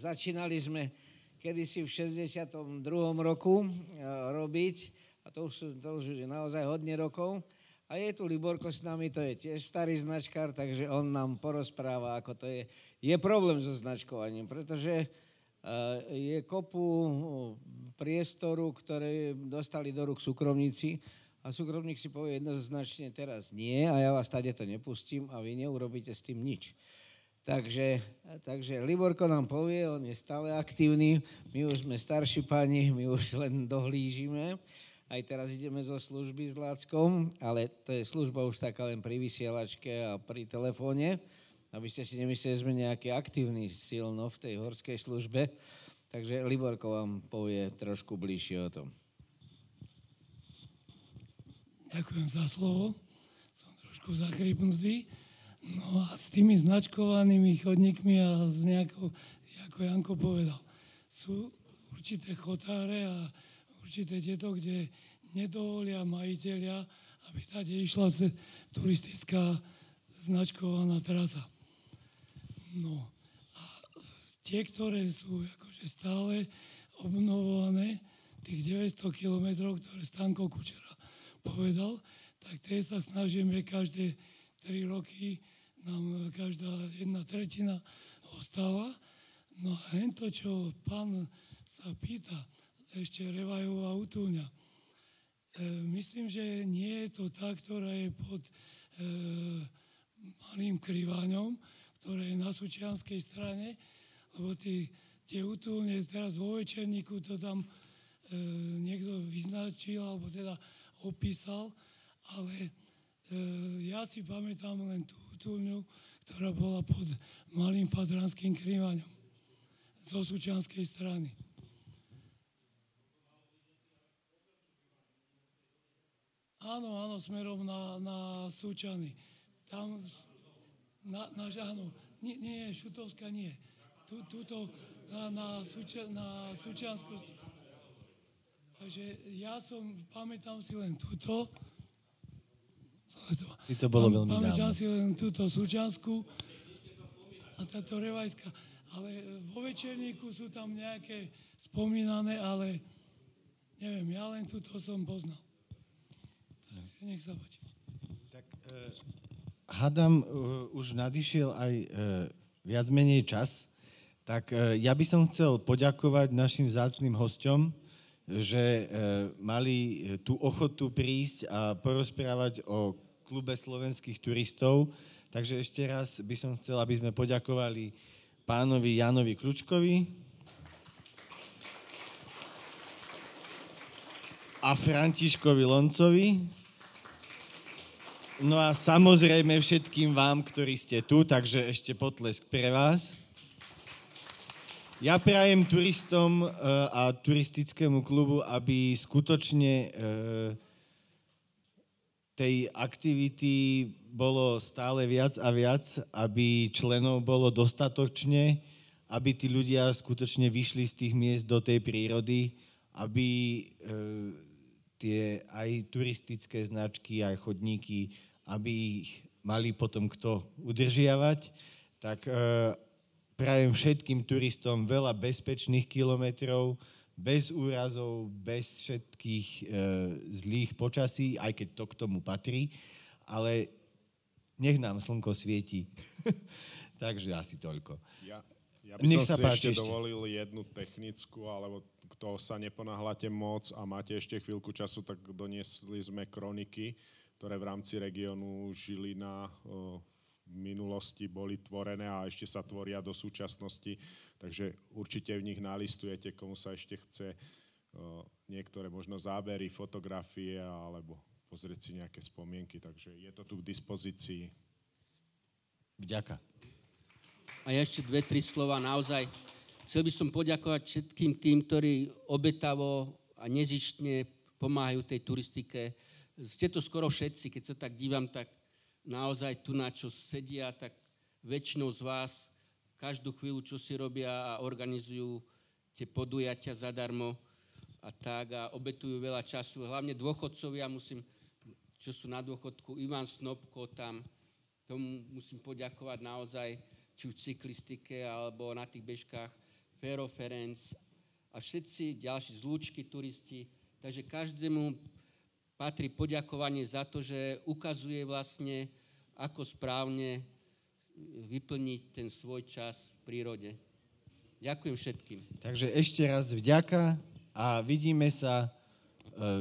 začínali sme kedysi v 62. roku e, robiť, a to už, to už je naozaj hodne rokov. A je tu Liborko s nami, to je tiež starý značkár, takže on nám porozpráva, ako to je. Je problém so značkovaním, pretože e, je kopu priestoru, ktoré dostali do rúk súkromníci a súkromník si povie jednoznačne teraz nie a ja vás tady to nepustím a vy neurobíte s tým nič. Takže, takže Liborko nám povie, on je stále aktívny, my už sme starší pani, my už len dohlížime. Aj teraz ideme zo služby s Láckom, ale to je služba už taká len pri vysielačke a pri telefóne, aby ste si nemysleli, že sme nejaký aktívny silno v tej horskej službe. Takže Liborko vám povie trošku bližšie o tom. Ďakujem za slovo. Som trošku zachrypnutý. No a s tými značkovanými chodníkmi a s nejakou, ako Janko povedal, sú určité chotáre a určité tieto, kde nedovolia majiteľia, aby tady išla turistická značkovaná trasa. No a tie, ktoré sú akože stále obnovované, tých 900 kilometrov, ktoré Stanko Kučera povedal, tak tie sa snažíme každé tri roky, nám každá jedna tretina ostáva. No a to, čo pán sa pýta, ešte Revajová útulňa. E, myslím, že nie je to tá, ktorá je pod e, malým kriváňom, ktoré je na Sučianskej strane, lebo tí, tie útulne teraz vo večerníku to tam e, niekto vyznačil, alebo teda opísal, ale e, ja si pamätám len tú útulňu, ktorá bola pod malým fadranským kriváňom zo Sučianskej strany. Áno, áno, smerom na, na Súčany. Tam, na, na áno, nie, nie, Šutovská nie. Tu, tuto na, na, Suča, na Súčanskú stranu. Takže ja som, pamätám si len túto, I to bolo veľmi pamätám dávno. si len túto Súčanskú a táto Revajská. Ale vo večerníku sú tam nejaké spomínané, ale neviem, ja len túto som poznal. Takže nech sa páči. Tak, uh, hadam, uh, už nadišiel aj uh, viac menej čas, tak uh, ja by som chcel poďakovať našim vzácným hosťom, že uh, mali tú ochotu prísť a porozprávať o klube slovenských turistov. Takže ešte raz by som chcel, aby sme poďakovali pánovi Janovi Kľučkovi a Františkovi Loncovi, No a samozrejme všetkým vám, ktorí ste tu, takže ešte potlesk pre vás. Ja prajem turistom e, a turistickému klubu, aby skutočne e, tej aktivity bolo stále viac a viac, aby členov bolo dostatočne, aby tí ľudia skutočne vyšli z tých miest do tej prírody, aby e, tie aj turistické značky, aj chodníky aby ich mali potom kto udržiavať, tak prajem všetkým turistom veľa bezpečných kilometrov, bez úrazov, bez všetkých e, zlých počasí, aj keď to k tomu patrí, ale nech nám slnko svieti. <laughs> Takže asi toľko. Ja, ja by Nech som si ešte ešte. dovolil jednu technickú, alebo kto sa neponáhľate moc a máte ešte chvíľku času, tak doniesli sme kroniky, ktoré v rámci regiónu Žilina o, minulosti boli tvorené a ešte sa tvoria do súčasnosti. Takže určite v nich nalistujete, komu sa ešte chce o, niektoré možno zábery, fotografie alebo pozrieť si nejaké spomienky. Takže je to tu k dispozícii. Vďaka. A ešte dve, tri slova naozaj. Chcel by som poďakovať všetkým tým, ktorí obetavo a nezištne pomáhajú tej turistike. Ste to skoro všetci, keď sa tak dívam, tak naozaj tu na čo sedia, tak väčšinou z vás každú chvíľu, čo si robia a organizujú tie podujatia zadarmo a tak a obetujú veľa času. Hlavne dôchodcovia, musím, čo sú na dôchodku, Ivan Snobko tam, tomu musím poďakovať naozaj, či v cyklistike alebo na tých bežkách, Fero Ferenc a všetci ďalší zlúčky turisti. Takže každému patrí poďakovanie za to, že ukazuje vlastne, ako správne vyplniť ten svoj čas v prírode. Ďakujem všetkým. Takže ešte raz vďaka a vidíme sa e,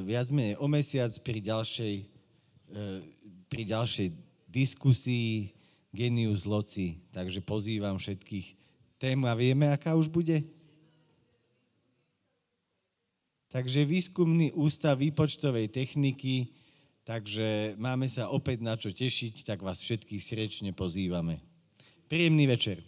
viac menej o mesiac pri ďalšej, e, pri ďalšej diskusii Genius Loci. Takže pozývam všetkých. Téma vieme, aká už bude? Takže výskumný ústav výpočtovej techniky, takže máme sa opäť na čo tešiť, tak vás všetkých srdečne pozývame. Príjemný večer.